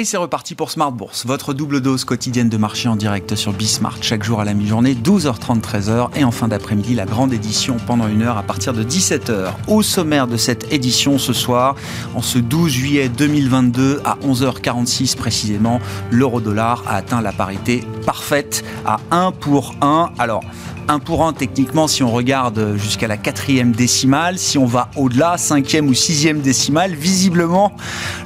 Et c'est reparti pour Smart Bourse, votre double dose quotidienne de marché en direct sur Bismart, chaque jour à la mi-journée, 12h30, 13h, et en fin d'après-midi, la grande édition pendant une heure à partir de 17h. Au sommaire de cette édition ce soir, en ce 12 juillet 2022, à 11h46 précisément, l'euro-dollar a atteint la parité parfaite à 1 pour 1. Alors, 1 pour 1 techniquement si on regarde jusqu'à la quatrième décimale. Si on va au-delà, cinquième ou sixième décimale, visiblement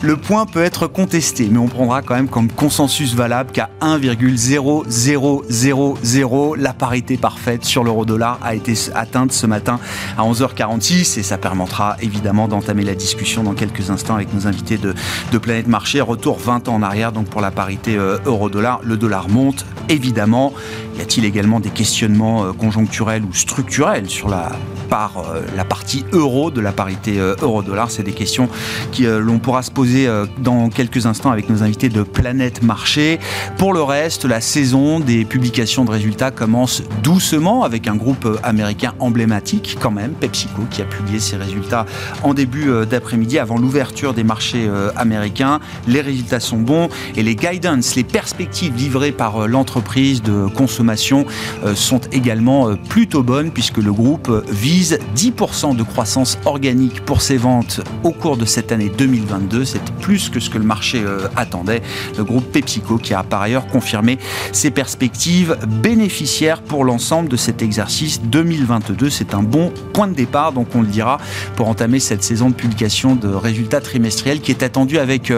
le point peut être contesté. Mais on prendra quand même comme consensus valable qu'à 1,0000 la parité parfaite sur l'euro-dollar a été atteinte ce matin à 11h46 et ça permettra évidemment d'entamer la discussion dans quelques instants avec nos invités de, de Planète Marché. Retour 20 ans en arrière donc pour la parité euh, euro-dollar. Le dollar monte évidemment. Y a-t-il également des questionnements euh, conjoncturels ou structurels sur la, par, euh, la partie euro de la parité euh, euro-dollar? C'est des questions que l'on pourra se poser dans quelques instants avec nos invités de Planète Marché. Pour le reste, la saison des publications de résultats commence doucement avec un groupe américain emblématique quand même, PepsiCo, qui a publié ses résultats en début d'après-midi avant l'ouverture des marchés américains. Les résultats sont bons et les guidance, les perspectives livrées par l'entreprise de consommation euh, sont également euh, plutôt bonnes puisque le groupe vise 10% de croissance organique pour ses ventes au cours de cette année 2022. C'est plus que ce que le marché euh, attendait. Le groupe PepsiCo qui a par ailleurs confirmé ses perspectives bénéficiaires pour l'ensemble de cet exercice 2022. C'est un bon point de départ, donc on le dira, pour entamer cette saison de publication de résultats trimestriels qui est attendue avec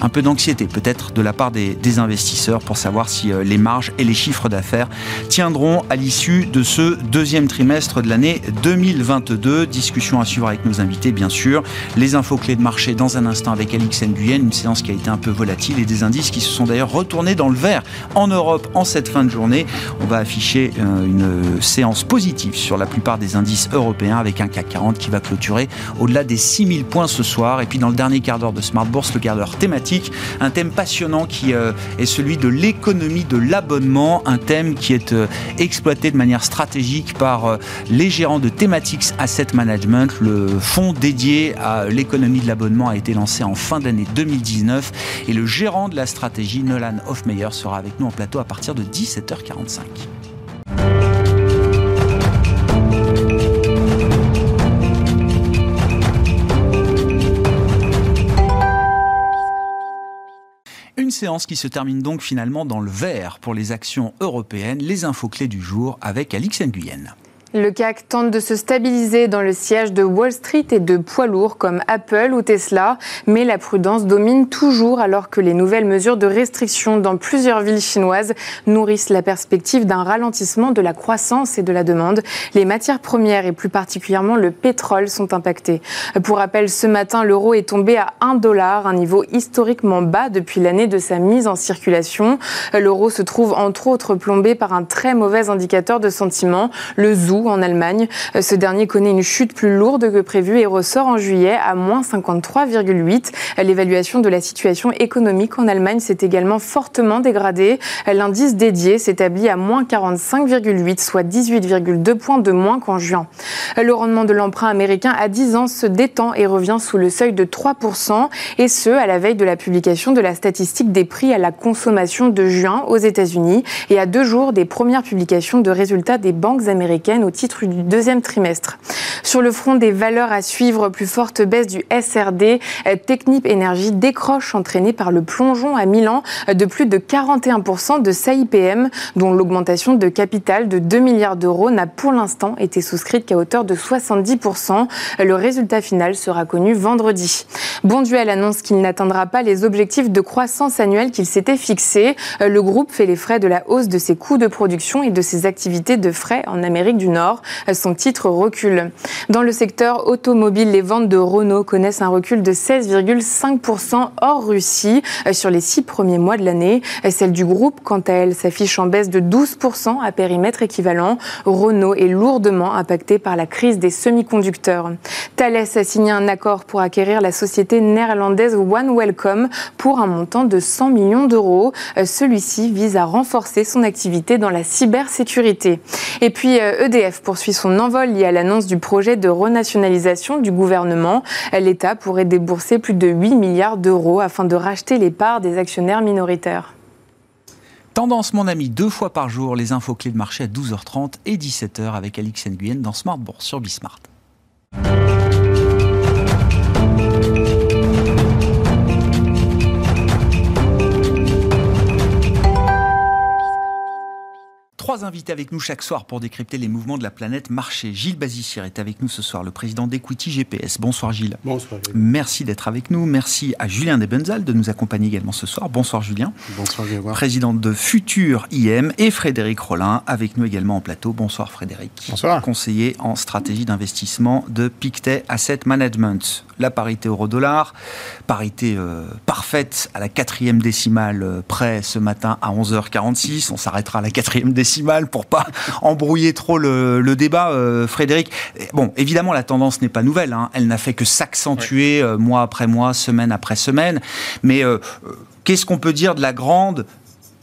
un peu d'anxiété peut-être de la part des, investisseurs pour savoir si euh, les marges et les chiffres d'affaires tiendront à l'issue de ce deuxième trimestre de l'année 2022. Discussion à suivre avec nos invités bien sûr. Les infos clés de marché dans un instant avec Alix Nguyen, une séance qui a été un peu volatile et des indices qui se sont d'ailleurs retournés dans le vert en Europe en cette fin de journée. On va afficher euh, une séance positive sur la plupart des indices européens avec un CAC 40 qui va clôturer au-delà des 6000 points ce soir. Et puis dans le dernier quart d'heure de Smart Bourse, le quart d'heure thématique un thème passionnant qui euh, est celui de l'économie de l'abonnement, un thème qui est euh, exploité de manière stratégique par euh, les gérants de Thematics Asset Management. Le fonds dédié à l'économie de l'abonnement a été lancé en fin d'année 2019 et le gérant de la stratégie, Nolan Hofmeyer, sera avec nous en plateau à partir de 17h45. Séance qui se termine donc finalement dans le vert pour les actions européennes. Les infos clés du jour avec Alix Nguyen. Le CAC tente de se stabiliser dans le siège de Wall Street et de poids lourds comme Apple ou Tesla, mais la prudence domine toujours alors que les nouvelles mesures de restriction dans plusieurs villes chinoises nourrissent la perspective d'un ralentissement de la croissance et de la demande. Les matières premières et plus particulièrement le pétrole sont impactées. Pour rappel, ce matin, l'euro est tombé à 1 dollar, un niveau historiquement bas depuis l'année de sa mise en circulation. L'euro se trouve entre autres plombé par un très mauvais indicateur de sentiment, le ZOO en Allemagne. Euh, ce dernier connaît une chute plus lourde que prévu et ressort en juillet à moins 53,8. L'évaluation de la situation économique en Allemagne s'est également fortement dégradée. L'indice dédié s'établit à moins 45,8, soit 18,2 points de moins qu'en juin. Le rendement de l'emprunt américain à 10 ans se détend et revient sous le seuil de 3%, et ce, à la veille de la publication de la statistique des prix à la consommation de juin aux États-Unis et à deux jours des premières publications de résultats des banques américaines au titre du deuxième trimestre. Sur le front des valeurs à suivre, plus forte baisse du SRD, Technip Énergie décroche entraînée par le plongeon à Milan de plus de 41% de sa IPM, dont l'augmentation de capital de 2 milliards d'euros n'a pour l'instant été souscrite qu'à hauteur de 70%. Le résultat final sera connu vendredi. Bonduel annonce qu'il n'atteindra pas les objectifs de croissance annuelle qu'il s'était fixés. Le groupe fait les frais de la hausse de ses coûts de production et de ses activités de frais en Amérique du Nord. Son titre recule. Dans le secteur automobile, les ventes de Renault connaissent un recul de 16,5% hors Russie sur les six premiers mois de l'année. Celle du groupe, quant à elle, s'affiche en baisse de 12% à périmètre équivalent. Renault est lourdement impacté par la crise des semi-conducteurs. Thales a signé un accord pour acquérir la société néerlandaise One Welcome pour un montant de 100 millions d'euros. Celui-ci vise à renforcer son activité dans la cybersécurité. Et puis EDF poursuit son envol lié à l'annonce du projet projet de renationalisation du gouvernement. L'État pourrait débourser plus de 8 milliards d'euros afin de racheter les parts des actionnaires minoritaires. Tendance, mon ami, deux fois par jour, les infos clés de marché à 12h30 et 17h avec Alix Nguyen dans Smart Bourse sur Bismart. Trois invités avec nous chaque soir pour décrypter les mouvements de la planète marché. Gilles Bazichir est avec nous ce soir, le président d'Equity GPS. Bonsoir Gilles. Bonsoir. Merci d'être avec nous. Merci à Julien Debenzal de nous accompagner également ce soir. Bonsoir Julien. Bonsoir Grégoire. Président de Futur IM et Frédéric Rollin avec nous également en plateau. Bonsoir Frédéric. Bonsoir. Conseiller en stratégie d'investissement de Pictet Asset Management. La parité euro-dollar, parité euh, parfaite à la quatrième décimale euh, près ce matin à 11h46. On s'arrêtera à la quatrième décimale mal pour pas embrouiller trop le, débat, euh, Frédéric. Bon, évidemment, la tendance n'est pas nouvelle. Hein. Elle n'a fait que s'accentuer euh, mois après mois, semaine après semaine. Mais qu'est-ce qu'on peut dire de la grande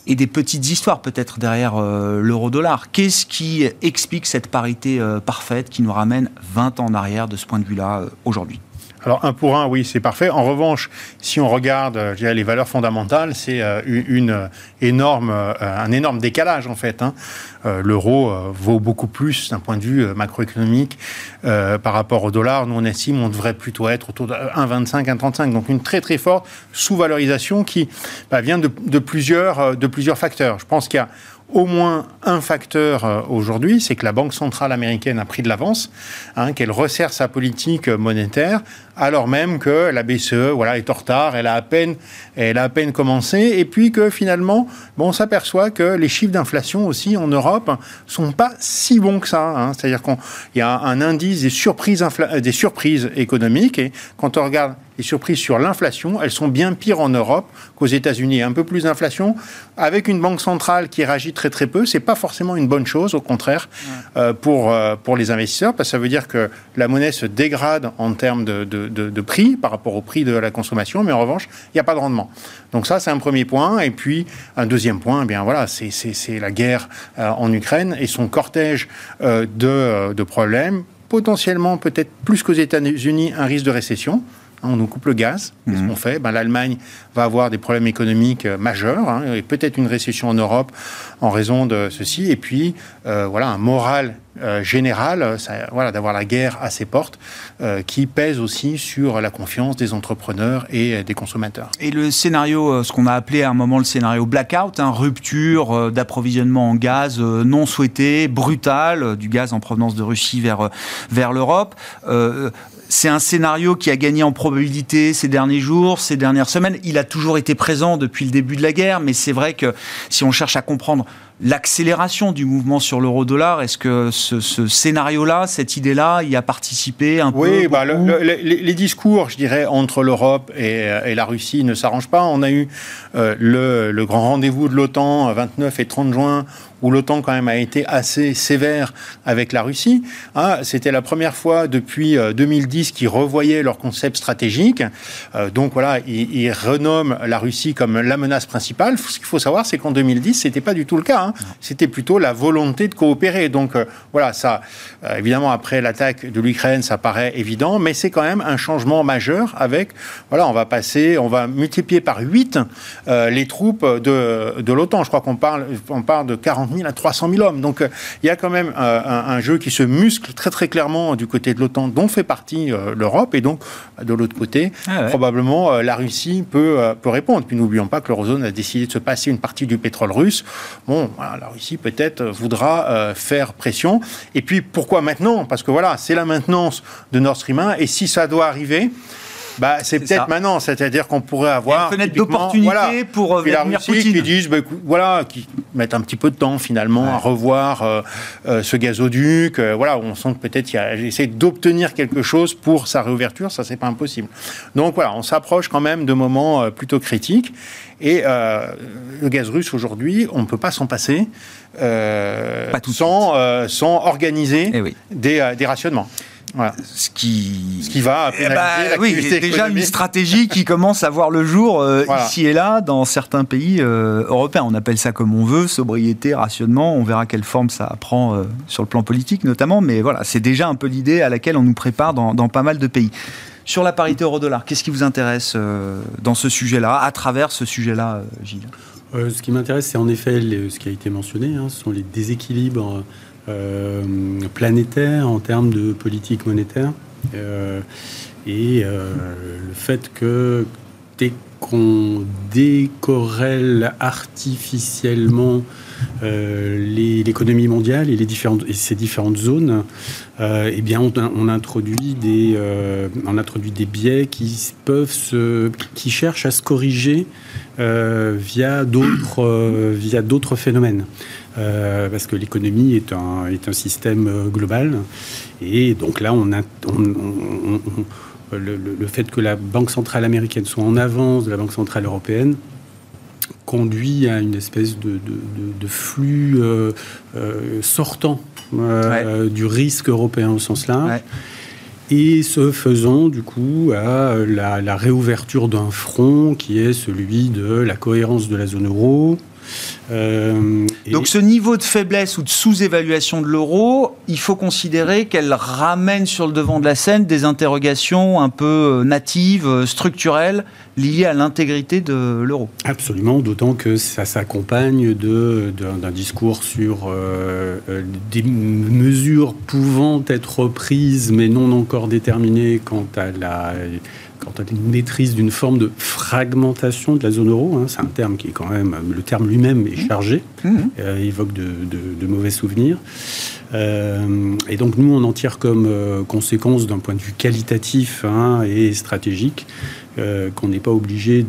et des petites histoires peut-être derrière l'euro-dollar? Qu'est-ce qui explique cette parité parfaite qui nous ramène 20 ans en arrière de ce point de vue-là aujourd'hui? Alors un pour un, oui, c'est parfait. En revanche, si on regarde euh, les valeurs fondamentales, c'est euh, une euh, énorme, un énorme décalage en fait. Hein. L'euro vaut beaucoup plus d'un point de vue macroéconomique par rapport au dollar. Nous, on estime on devrait plutôt être autour de 1,25, 1,35. Donc une très très forte sous-valorisation qui bah, vient de, de, plusieurs, de plusieurs facteurs. Je pense qu'il y a au moins un facteur euh, aujourd'hui, c'est que la Banque centrale américaine a pris de l'avance, hein, qu'elle resserre sa politique monétaire, alors même que la BCE voilà, est en retard, elle a à peine, elle a à peine commencé, et puis que finalement, bon, on s'aperçoit que les chiffres d'inflation aussi en Europe sont pas si bons que ça. Hein. C'est-à-dire qu'il y a un indice des surprises, des surprises économiques, et quand on regarde les surprises sur l'inflation, elles sont bien pires en Europe qu'aux États-Unis. Un peu plus d'inflation, avec une banque centrale qui réagit très très peu, c'est pas forcément une bonne chose, au contraire, euh, pour, euh, pour les investisseurs, parce que ça veut dire que la monnaie se dégrade en termes de, de, de, prix par rapport au prix de la consommation, mais en revanche, il n'y a pas de rendement. Donc ça, c'est un premier point. Et puis, un deuxième point, eh bien voilà, c'est la guerre euh, en Ukraine et son cortège de, de problèmes, potentiellement peut-être plus qu'aux États-Unis, un risque de récession. Hein, on nous coupe le gaz. Qu'est-ce mhm. qu'on fait? Ben, L'Allemagne va avoir des problèmes économiques euh, majeurs hein, et peut-être une récession en Europe en raison de ceci. Et puis, euh, voilà, un moral euh, général, voilà, d'avoir la guerre à ses portes, qui pèse aussi sur la confiance des entrepreneurs et des consommateurs. Et le scénario, ce qu'on a appelé à un moment le scénario blackout, hein, rupture d'approvisionnement en gaz non souhaité, brutale, du gaz en provenance de Russie vers, vers l'Europe c'est un scénario qui a gagné en probabilité ces derniers jours, ces dernières semaines. Il a toujours été présent depuis le début de la guerre, mais c'est vrai que si on cherche à comprendre l'accélération du mouvement sur l'euro-dollar, est-ce que ce, scénario-là, cette idée-là, y a participé un peu Oui, bah, les, discours, je dirais, entre l'Europe et, la Russie ne s'arrangent pas. On a eu euh, le, le, grand rendez-vous de l'OTAN, 29 et 30 juin, où l'OTAN quand même a été assez sévère avec la Russie. Hein, C'était la première fois depuis 2010 euh, qu'ils revoyaient leur concept stratégique. Euh, donc voilà, ils, renomment la Russie comme la menace principale. Ce qu'il faut savoir, c'est qu'en 2010, c'était pas du tout le cas. Hein. C'était plutôt la volonté de coopérer. Donc euh, voilà, ça, évidemment, après l'attaque de l'Ukraine, ça paraît évident, mais c'est quand même un changement majeur avec, voilà, on va passer, on va multiplier par 8 les troupes de, de l'OTAN. Je crois qu'on parle, on parle de 40 000 à 300 000 hommes. Donc euh, il y a quand même euh, un, jeu qui se muscle très très clairement du côté de l'OTAN, dont fait partie euh, l'Europe, et donc de l'autre côté, ah probablement la Russie peut, peut répondre. Puis n'oublions pas que l'eurozone a décidé de se passer une partie du pétrole russe. Bon, la Russie peut-être voudra faire pression. Et puis pourquoi maintenant? Parce que voilà, c'est la maintenance de Nord Stream 1, et si ça doit arriver, bah, c'est peut-être maintenant, c'est-à-dire qu'on pourrait avoir une fenêtre d'opportunité pour euh, venir Poutine. qui disent, bah, voilà, qui mettent un petit peu de temps finalement à revoir euh, euh, ce gazoduc. voilà, on sent que peut-être qu'il essaie d'obtenir quelque chose pour sa réouverture, ça c'est pas impossible. Donc voilà, on s'approche quand même de moments plutôt critiques. Et le gaz russe aujourd'hui, on ne peut pas s'en passer sans, sans organiser eh des, des rationnements. Ce, qui... ce qui va eh ben, oui, déjà une stratégie qui commence à voir le jour euh, ici et là dans certains pays euh, européens. On appelle ça comme on veut, sobriété, rationnement. On verra quelle forme ça prend sur le plan politique notamment. Mais voilà, c'est déjà un peu l'idée à laquelle on nous prépare dans, dans pas mal de pays. Sur la parité euro-dollar, qu'est-ce qui vous intéresse dans ce sujet-là, à travers ce sujet-là, Gilles? Euh, ce qui m'intéresse, c'est en effet ce qui a été mentionné, hein, ce sont les déséquilibres euh, planétaires en termes de politique monétaire. Euh, et le fait que dès qu'on décorrèle artificiellement l'économie mondiale et, les différentes, ces différentes zones, eh bien on, introduit des, on introduit des biais qui peuvent se, qui cherchent à se corriger euh, euh, via d'autres phénomènes. Euh, parce que l'économie est un, est un système global. Et donc là, on a, le, fait que la Banque centrale américaine soit en avance de la Banque centrale européenne conduit à une espèce de, de, flux sortant du risque européen au sens large et ce faisant du coup à la, réouverture d'un front qui est celui de la cohérence de la zone euro. Euh, Donc ce niveau de faiblesse ou de sous-évaluation de l'euro, il faut considérer qu'elle ramène sur le devant de la scène des interrogations un peu euh, natives, euh, structurelles, liées à l'intégrité de l'euro. Absolument, d'autant que ça s'accompagne d'un discours sur des mesures pouvant être prises mais non encore déterminées quant à la quand on a une maîtrise d'une forme de fragmentation de la zone euro, hein, c'est un terme qui est quand même, le terme lui-même est chargé, mmh. Mmh. Euh, évoque de, mauvais souvenirs. Euh, et donc nous, on en tire comme euh, conséquence d'un point de vue qualitatif hein, et stratégique qu'on n'est pas obligé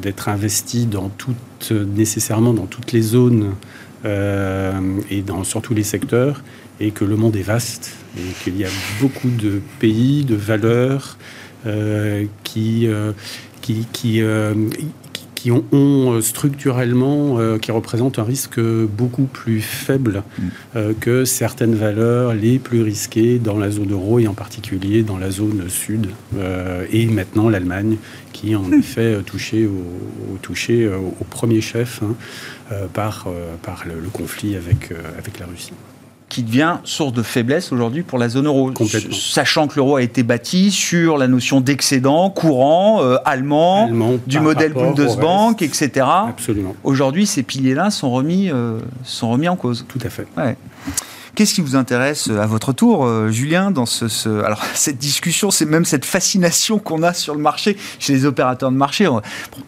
d'être investi dans toutes, nécessairement dans toutes les zones et dans, sur tous les secteurs, et que le monde est vaste, et qu'il y a beaucoup de pays, de valeurs, qui, euh, qui, qui, euh, qui ont, structurellement, qui représentent un risque beaucoup plus faible mm. que certaines valeurs les plus risquées dans la zone euro et en particulier dans la zone sud. et maintenant l'Allemagne qui en effet touché au, touché au, premier chef hein, par, par le, le, conflit avec, avec la Russie qui devient source de faiblesse aujourd'hui pour la zone euro. Sachant que l'euro a été bâti sur la notion d'excédent courant euh, allemand, du modèle Bundesbank, etc. Absolument. Aujourd'hui, ces piliers-là sont, remis, euh, sont remis en cause. Tout à fait. Ouais. Qu'est-ce qui vous intéresse euh, à votre tour, euh, Julien, dans ce, alors cette discussion, c'est même cette fascination qu'on a sur le marché chez les opérateurs de marché.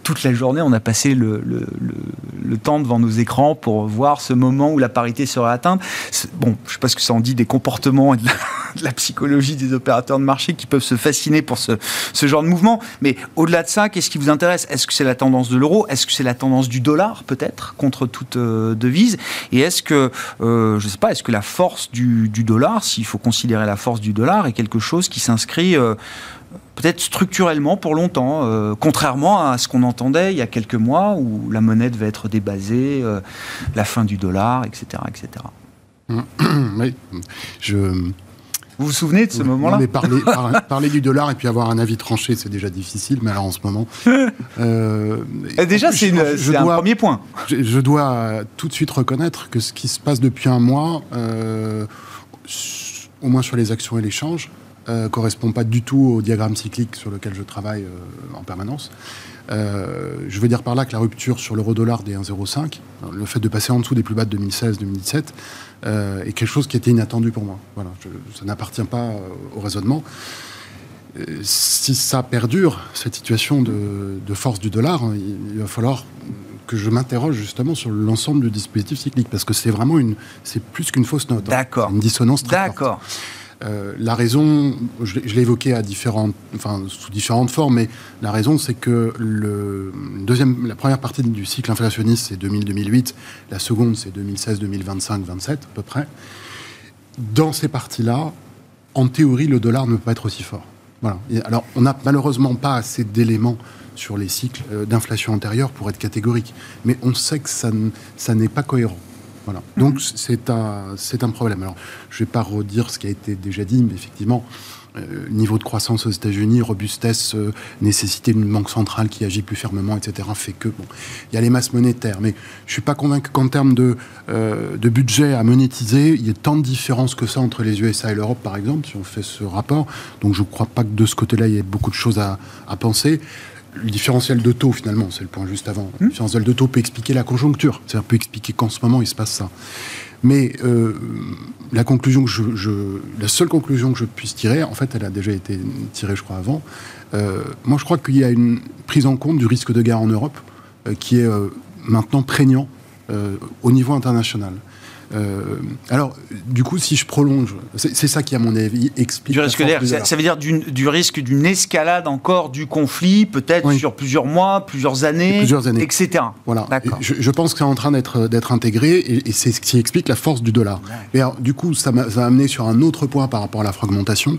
toute la journée, on a passé le, temps devant nos écrans pour voir ce moment où la parité serait atteinte. Bon, je sais pas ce que ça en dit des comportements et de la, psychologie des opérateurs de marché qui peuvent se fasciner pour ce, genre de mouvement. Mais au-delà de ça, qu'est-ce qui vous intéresse? Est-ce que c'est la tendance de l'euro? Est-ce que c'est la tendance du dollar, peut-être, contre toute euh, devise? Et est-ce que, je ne sais pas, est-ce que la force du, dollar, s'il faut considérer la force du dollar, est quelque chose qui s'inscrit euh, peut-être structurellement pour longtemps, euh, contrairement à ce qu'on entendait il y a quelques mois où la monnaie devait être débasée, euh, la fin du dollar, etc. etc. Oui, je, vous vous souvenez de ce moment-là Mais parler, parler, du dollar et puis avoir un avis tranché, c'est déjà difficile, mais alors en ce moment. Euh, déjà, c'est un premier point. Je, dois tout de suite reconnaître que ce qui se passe depuis un mois, euh, au moins sur les actions et l'échange, euh, correspond pas du tout au diagramme cyclique sur lequel je travaille euh, en permanence. je veux dire par là que la rupture sur l'euro-dollar des 1,05, le fait de passer en dessous des plus bas de 2016-2017, euh, et quelque chose qui était inattendu pour moi. Voilà, ça n'appartient pas euh, au raisonnement. Euh, si ça perdure, cette situation de, force du dollar, hein, il, va falloir que je m'interroge justement sur l'ensemble du dispositif cyclique, parce que c'est vraiment une, c'est plus qu'une fausse note. Hein. D'accord. Une dissonance très D'accord. Euh, la raison, je, l'ai évoqué à différentes, enfin, sous différentes formes, mais la raison, c'est que la première partie du cycle inflationniste, c'est 2000-2008, la seconde, c'est 2016-2025-27 à peu près. Dans ces parties-là, en théorie, le dollar ne peut pas être aussi fort. Voilà. alors, on n'a malheureusement pas assez d'éléments sur les cycles euh, d'inflation antérieure pour être catégorique, mais on sait que ça n'est pas cohérent. Donc c'est un, problème. Alors, je ne vais pas redire ce qui a été déjà dit, mais effectivement, euh, niveau de croissance aux États-Unis, robustesse, euh, nécessité d'une banque centrale qui agit plus fermement, etc., fait que bon, il y a les masses monétaires. Mais je suis pas convaincu qu'en termes de, euh, de budget à monétiser, il y ait tant de différences que ça entre les USA et l'Europe, par exemple, si on fait ce rapport. Donc je ne crois pas que de ce côté-là, il y ait beaucoup de choses à penser le différentiel de taux, finalement, c'est le point juste avant. Le différentiel de taux peut expliquer la conjoncture. C'est-à-dire peut expliquer qu'en ce moment, il se passe ça. Mais euh, la conclusion que je, la seule conclusion que je puisse tirer, en fait, elle a déjà été tirée, je crois, avant. Euh, moi, je crois qu'il y a une prise en compte du risque de guerre en Europe euh, qui est maintenant prégnant au niveau international. Euh, alors, du coup, si je prolonge, c'est ça qui, à mon avis, explique. Du risque ça, ça, veut dire du, risque d'une escalade encore du conflit, peut-être sur plusieurs mois, plusieurs années, plusieurs années. etc. Voilà. Je, je, pense que c'est en train d'être intégré et, c'est ce qui explique la force du dollar. Et alors, du coup, ça m'a amené sur un autre point par rapport à la fragmentation.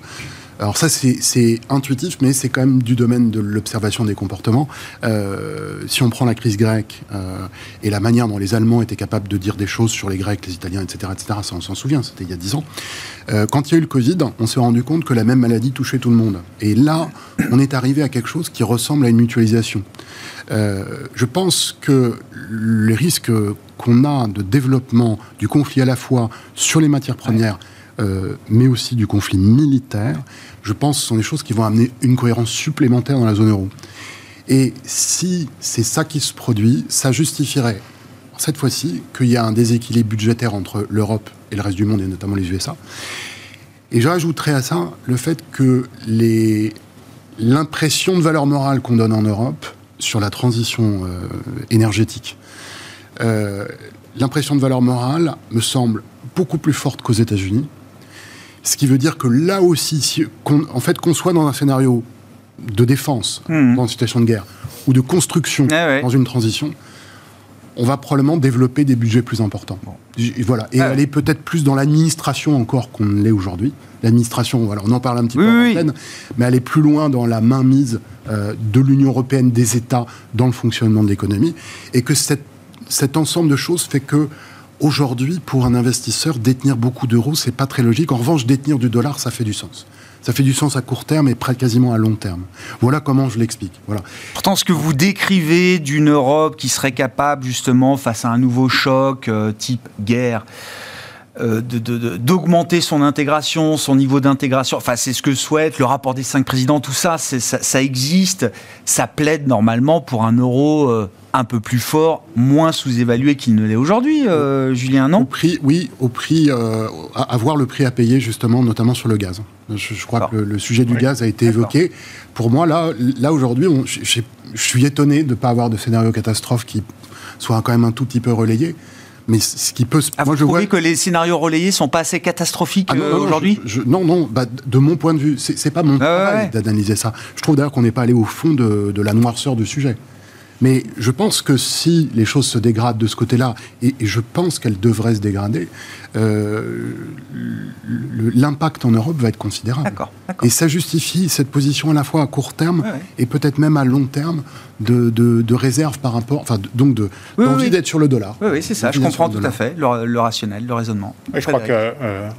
Alors ça, c'est intuitif, mais c'est quand même du domaine de l'observation des comportements. Euh, si on prend la crise grecque euh, et la manière dont les Allemands étaient capables de dire des choses sur les Grecs, les Italiens, etc., etc., ça on s'en souvient, c'était il y a dix ans. Euh, quand il y a eu le Covid, on s'est rendu compte que la même maladie touchait tout le monde. Et là, on est arrivé à quelque chose qui ressemble à une mutualisation. je pense que les risques qu'on a de développement du conflit à la fois sur les matières premières, mais aussi du conflit militaire, je pense ce sont des choses qui vont amener une cohérence supplémentaire dans la zone euro. Et si c'est ça qui se produit, ça justifierait, cette fois-ci, qu'il y a un déséquilibre budgétaire entre l'Europe et le reste du monde, et notamment les USA. Et j'ajouterais à ça le fait que l'impression de valeur morale qu'on donne en Europe sur la transition euh, énergétique, euh, l'impression de valeur morale me semble beaucoup plus forte qu'aux États-Unis. Ce qui veut dire que là aussi, en fait, qu'on soit dans un scénario de défense, hmm. dans une situation de guerre, ou de construction ah dans une transition, on va probablement développer des budgets plus importants. Voilà. Et ah aller peut-être plus dans l'administration encore qu'on ne l'est aujourd'hui. L'administration, voilà, on en parle un petit peu en antenne, mais aller plus loin dans la mainmise euh, de l'Union européenne, des États, dans le fonctionnement de l'économie. Et que cet ensemble de choses fait que Aujourd'hui, pour un investisseur, détenir beaucoup d'euros, c'est pas très logique. En revanche, détenir du dollar, ça fait du sens. Ça fait du sens à court terme et près quasiment à long terme. Voilà comment je l'explique. Voilà. Pourtant, ce que vous décrivez d'une Europe qui serait capable, justement, face à un nouveau choc euh, type guerre, euh, d'augmenter son intégration, son niveau d'intégration. Enfin, c'est ce que souhaite le rapport des cinq présidents. Tout ça, ça, ça, existe. Ça plaide normalement pour un euro euh, un peu plus fort, moins sous-évalué qu'il ne l'est aujourd'hui, euh, Julien, non? au prix, Oui, au prix, à, voir le prix à payer justement, notamment sur le gaz. Je, crois que le, sujet du gaz a été évoqué. Pour moi, là, là aujourd'hui, je suis étonné de ne pas avoir de scénario catastrophe qui soit quand même un tout petit peu relayé. Mais ce qui peut. Ah, moi, vous je vois que les scénarios relayés sont pas assez catastrophiques ah, euh, aujourd'hui Non, non. Bah, de mon point de vue, c'est pas mon ah, travail d'analyser ça. Je trouve d'ailleurs qu'on n'est pas allé au fond de, de, la noirceur du sujet. Mais je pense que si les choses se dégradent de ce côté-là, et, je pense qu'elles devraient se dégrader, euh, l'impact en Europe va être considérable. Et ça justifie cette position à la fois à court terme et peut-être même à long terme de, de, réserve par rapport, enfin, donc de, d'envie d'être sur le dollar. Oui, oui c'est ça, je comprends tout à fait le, rationnel, le raisonnement. je crois qu'un euh,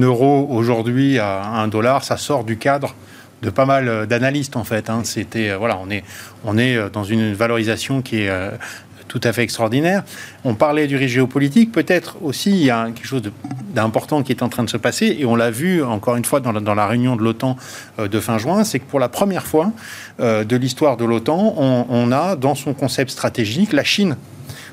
euro aujourd'hui à un dollar, ça sort du cadre de pas mal euh, d'analystes en fait. Hein. C'était euh, voilà, on est on est euh, dans une valorisation qui est tout à fait extraordinaire. On parlait du risque géopolitique, peut-être aussi il y a quelque chose d'important qui est en train de se passer, et on l'a vu encore une fois dans la, réunion de l'OTAN de fin juin, c'est que pour la première fois de l'histoire de l'OTAN, on, on, a dans son concept stratégique la Chine,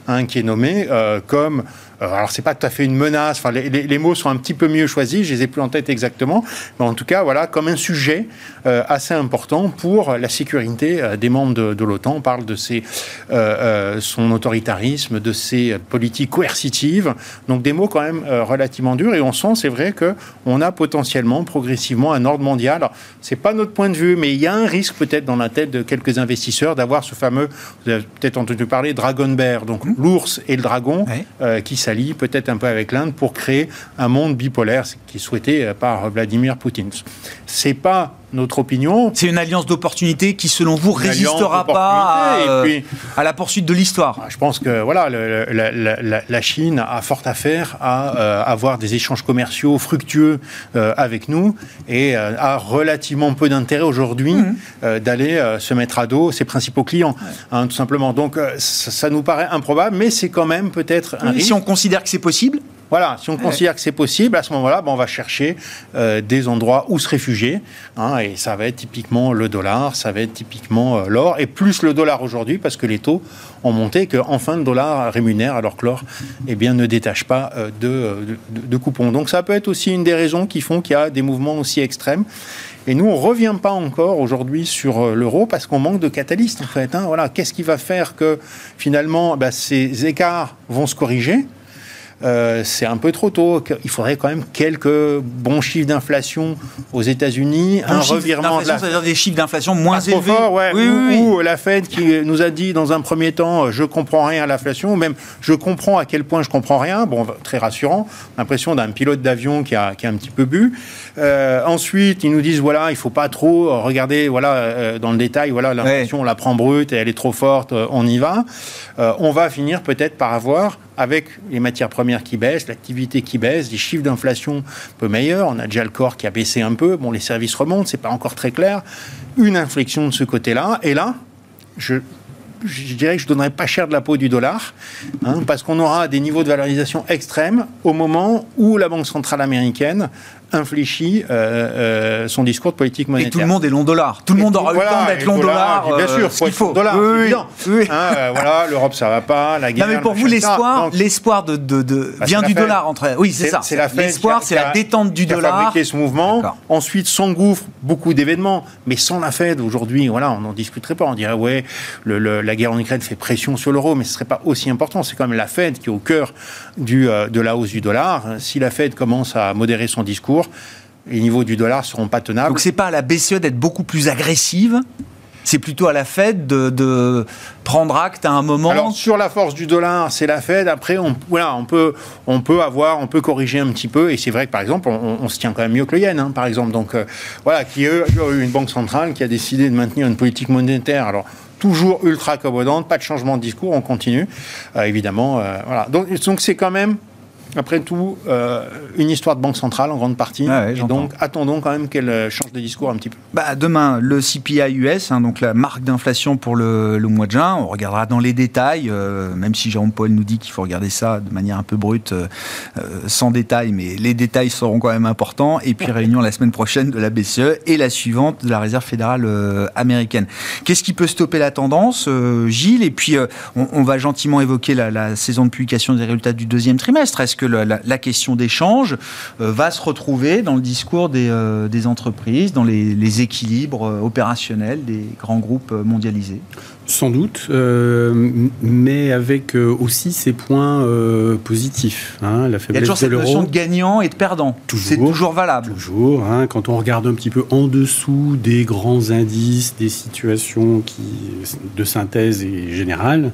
hein, qui est nommée comme euh, alors c'est pas tout à fait une menace. Enfin, les, mots sont un petit peu mieux choisis. Je les ai plus en tête exactement, mais en tout cas, voilà, comme un sujet euh, assez important pour la sécurité euh, des membres de, l'OTAN. On parle de ses, son autoritarisme, de ses politiques coercitives. Donc des mots quand même relativement durs. Et on sent, c'est vrai que on a potentiellement, progressivement, un ordre mondial. C'est pas notre point de vue, mais il y a un risque peut-être dans la tête de quelques investisseurs d'avoir ce fameux, vous avez peut-être entendu parler, Dragon Bear, donc mmh. l'ours et le dragon, qui peut-être un peu avec l'Inde pour créer un monde bipolaire, qui est souhaité par Vladimir Poutine. C'est pas notre opinion. C'est une alliance d'opportunités qui, selon vous, résistera pas à, puis, à, la poursuite de l'histoire. Je pense que voilà, le, la, la, la, Chine a fort à faire à avoir des échanges commerciaux fructueux avec nous et a relativement peu d'intérêt aujourd'hui mmh. d'aller se mettre à dos ses principaux clients, hein, tout simplement. Donc ça, ça, nous paraît improbable, mais c'est quand même peut-être un risque. Si on considère que c'est possible voilà, si on considère que c'est possible, à ce moment-là, ben, on va chercher euh, des endroits où se réfugier. Hein, et ça va être typiquement le dollar, ça va être typiquement euh, l'or, et plus le dollar aujourd'hui, parce que les taux ont monté, qu'enfin le dollar rémunère, alors que l'or eh bien, ne détache pas euh, de, de, coupons. Donc ça peut être aussi une des raisons qui font qu'il y a des mouvements aussi extrêmes. Et nous, on ne revient pas encore aujourd'hui sur l'euro parce qu'on manque de catalystes, en fait. Hein. Voilà, qu'est-ce qui va faire que finalement ben, ces écarts vont se corriger? Euh, c'est un peu trop tôt. Il faudrait quand même quelques bons chiffres d'inflation aux États-unis, un revirement. De la... C'est-à-dire des chiffres d'inflation moins élevés. ouais, ou, la Fed qui nous a dit dans un premier temps, je comprends rien à l'inflation, ou même je comprends à quel point je comprends rien. Bon, très rassurant. L'impression d'un pilote d'avion qui a, qui a un petit peu bu. Euh, ensuite, ils nous disent voilà, il faut pas trop regarder voilà euh, dans le détail. Voilà, l'inflation, on la prend brute et elle est trop forte. on y va. on va finir peut-être par avoir avec les matières premières qui baissent, l'activité qui baisse, des chiffres d'inflation un peu meilleurs. On a déjà le corps qui a baissé un peu. Bon, les services remontent, c'est pas encore très clair. Une inflexion de ce côté-là. Et là, je, je dirais que je donnerais pas cher de la peau du dollar, hein, parce qu'on aura des niveaux de valorisation extrêmes au moment où la Banque centrale américaine infléchit euh, euh, son discours de politique monétaire. Et tout le monde est long dollar. Tout le monde aura eu le temps d'être long dollar. bien euh, sûr, il faut. Dollar, oui, oui. Hein, voilà, l'Europe ça va pas, la guerre. Non mais pour vous l'espoir, l'espoir de, de, de bah, vient du dollar entre. Oui c'est ça. L'espoir, c'est la détente du dollar. A fabriqué ce mouvement. Ensuite s'engouffre beaucoup d'événements, mais sans la Fed aujourd'hui, voilà, on n'en discuterait pas. On dirait ouais, le, la guerre en Ukraine fait pression sur l'euro, mais ce serait pas aussi important. C'est quand même la Fed qui est au cœur du, de la hausse du dollar. Si la Fed commence à modérer son discours les niveaux du dollar seront pas tenables. Donc c'est pas à la BCE d'être beaucoup plus agressive c'est plutôt à la Fed de, prendre acte à un moment. Alors sur la force du dollar, c'est la Fed. Après, on, voilà, on peut, on peut avoir, on peut corriger un petit peu. Et c'est vrai que par exemple, on, se tient quand même mieux que le yen, hein, par exemple. Donc euh, voilà, qui a eu une banque centrale qui a décidé de maintenir une politique monétaire. Alors toujours ultra accommodante, pas de changement de discours, on continue, euh, évidemment. Euh, voilà. Donc c'est quand même après tout, euh, une histoire de banque centrale en grande partie. Ah et donc, attendons quand même qu'elle euh, change de discours un petit peu. Bah, demain, le CPI US, hein, donc la marque d'inflation pour le, mois de juin. On regardera dans les détails, euh, même si Jérôme Paul nous dit qu'il faut regarder ça de manière un peu brute, sans détails, mais les détails seront quand même importants. Et puis, réunion la semaine prochaine de la BCE et la suivante de la Réserve fédérale américaine. Qu'est-ce qui peut stopper la tendance, Gilles? Et puis, on, va gentiment évoquer la, la saison de publication des résultats du deuxième trimestre. Est-ce que la, question d'échange euh, va se retrouver dans le discours des, euh, entreprises, dans les, équilibres euh, opérationnels des grands groupes mondialisés sans doute, mais avec aussi ses points positifs. Hein, la faiblesse Il y a toujours cette notion de gagnant et de perdant. C'est toujours valable. Toujours. Hein, quand on regarde un petit peu en dessous des grands indices, des situations qui, de synthèse et générale,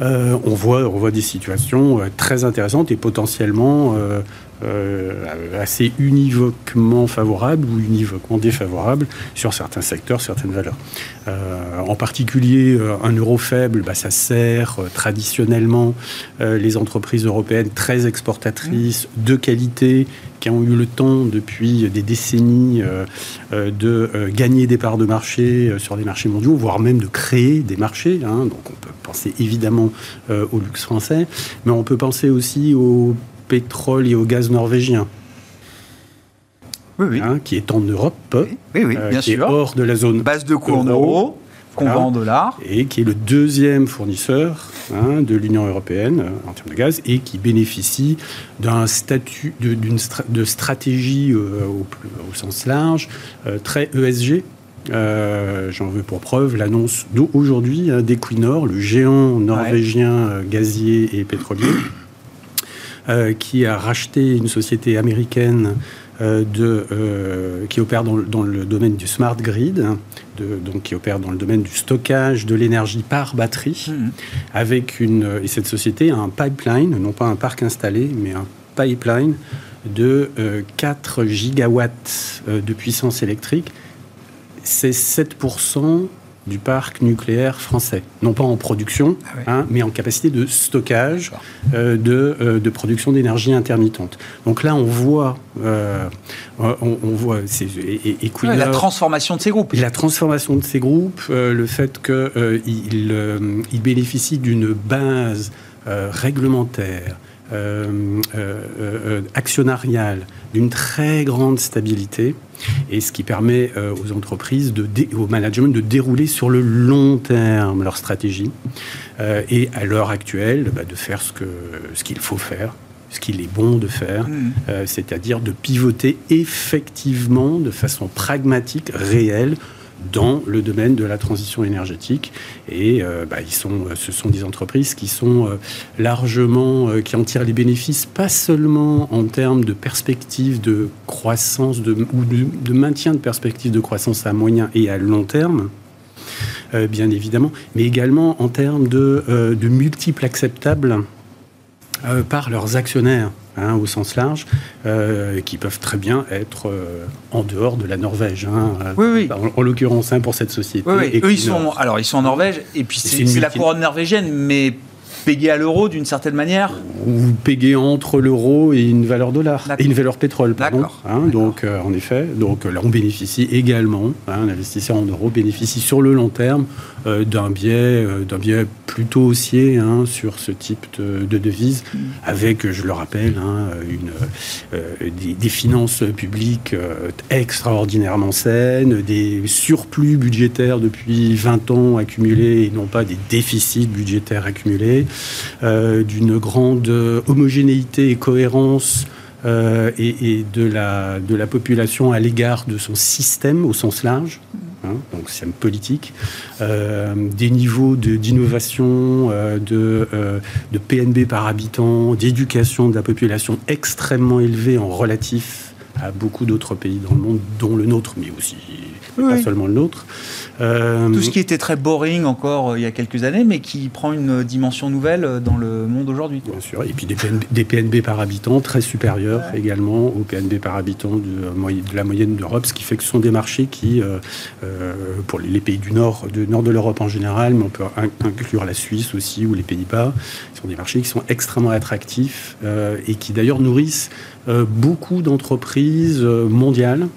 on, voit, on voit des situations très intéressantes et potentiellement euh, euh, assez univoquement favorable ou univoquement défavorable sur certains secteurs, certaines valeurs. Euh, en particulier, un euro faible, bah, ça sert traditionnellement les entreprises européennes très exportatrices de qualité qui ont eu le temps depuis des décennies de gagner des parts de marché sur des marchés mondiaux, voire même de créer des marchés. Hein. Donc on peut penser évidemment au luxe français, mais on peut penser aussi aux pétrole et au gaz norvégien. Hein, qui est en Europe, oui, oui, euh, bien qui est hors de la zone base de coût en euros, qu'on vend en dollars, et qui est le deuxième fournisseur hein, de l'Union européenne euh, en termes de gaz et qui bénéficie d'un statut, d'une de, stratégie euh, au, au, sens large très ESG. J'en veux pour preuve l'annonce d'aujourd'hui hein, d'Equinor, le géant norvégien gazier et pétrolier, euh, qui a racheté une société américaine euh, de, euh, qui opère dans, le domaine du smart grid, hein, de, donc qui opère dans le domaine du stockage de l'énergie par batterie, mmh. avec une et cette société a un pipeline, non pas un parc installé, mais un pipeline de 4 gigawatts de puissance électrique c'est 7% du parc nucléaire français. Non pas en production, ah hein, mais en capacité de stockage euh, de, euh, de, production d'énergie intermittente. Donc là, on voit... Euh, on, voit et, et la transformation de ces groupes. La transformation de ces groupes, le fait qu'ils il bénéficient d'une base réglementaire, actionnariale d'une très grande stabilité et ce qui permet aux entreprises, de au management de dérouler sur le long terme leur stratégie et à l'heure actuelle bah, de faire ce qu'il ce qu'il faut faire ce qu'il est bon de faire, mmh. c'est-à-dire de pivoter effectivement de façon pragmatique, réelle, dans le domaine de la transition énergétique. Et euh, bah, sont, ce sont des entreprises qui sont euh, largement, euh, qui en tirent les bénéfices, pas seulement en termes de perspectives de croissance ou de, maintien de perspectives de croissance à moyen et à long terme, bien évidemment, mais également en termes de multiples acceptables par leurs actionnaires. Hein, au sens large, euh, qui peuvent très bien être euh, en dehors de la Norvège. Hein, oui, oui. En, l'occurrence, hein, pour cette société. Oui, Eux, ils sont, alors, ils sont en Norvège, et puis c'est la couronne norvégienne, mais payer à l'euro d'une certaine manière Ou payer entre l'euro et une valeur dollar, et une valeur pétrole, pardon. Hein, donc, euh, en effet, donc là, on bénéficie également, hein, un investisseur en euros bénéficie sur le long terme euh, d'un biais, euh, d'un biais plutôt haussier hein, sur ce type de, de devise, avec, je le rappelle, une, des, des, finances publiques extraordinairement saines, des surplus budgétaires depuis 20 ans accumulés et non pas des déficits budgétaires accumulés. Euh, d'une grande homogénéité et cohérence euh, et, de, la, de la population à l'égard de son système au sens large, hein, donc système politique, euh, des niveaux d'innovation, de, de, PNB par habitant, d'éducation de la population extrêmement élevés en relatif à beaucoup d'autres pays dans le monde, dont le nôtre, mais aussi pas seulement le nôtre. Euh, Tout ce qui était très boring encore euh, il y a quelques années, mais qui prend une dimension nouvelle euh, dans le monde aujourd'hui. Bien sûr, et puis des PNB, par habitant très supérieurs également aux PNB par habitant de, la moyenne d'Europe, ce qui fait que ce sont des marchés qui, pour les pays du nord, du nord de l'Europe en général, mais on peut inclure la Suisse aussi ou les Pays-Bas, sont des marchés qui sont extrêmement attractifs et qui d'ailleurs nourrissent beaucoup d'entreprises mondiales.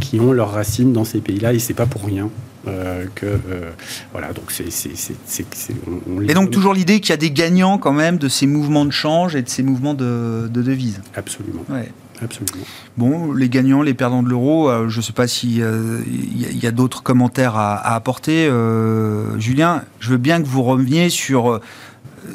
Qui ont leurs racines dans ces pays-là et c'est pas pour rien euh, que euh, voilà donc c'est et donc toujours l'idée qu'il y a des gagnants quand même de ces mouvements de change et de ces mouvements de, de devises absolument Absolument. Bon, les gagnants, les perdants de l'euro, euh, je ne sais pas s'il il y a, d'autres commentaires à, à apporter. Julien, je veux bien que vous reveniez sur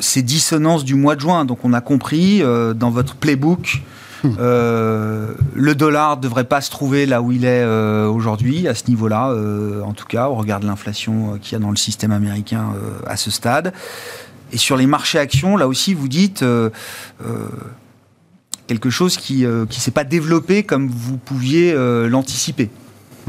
ces dissonances du mois de juin. Donc on a compris dans votre playbook euh, le dollar ne devrait pas se trouver là où il est euh, aujourd'hui, à ce niveau-là, euh, en tout cas, au regard de l'inflation qu'il y a dans le système américain à ce stade. Et sur les marchés actions, là aussi, vous dites quelque chose qui ne s'est pas développé comme vous pouviez l'anticiper.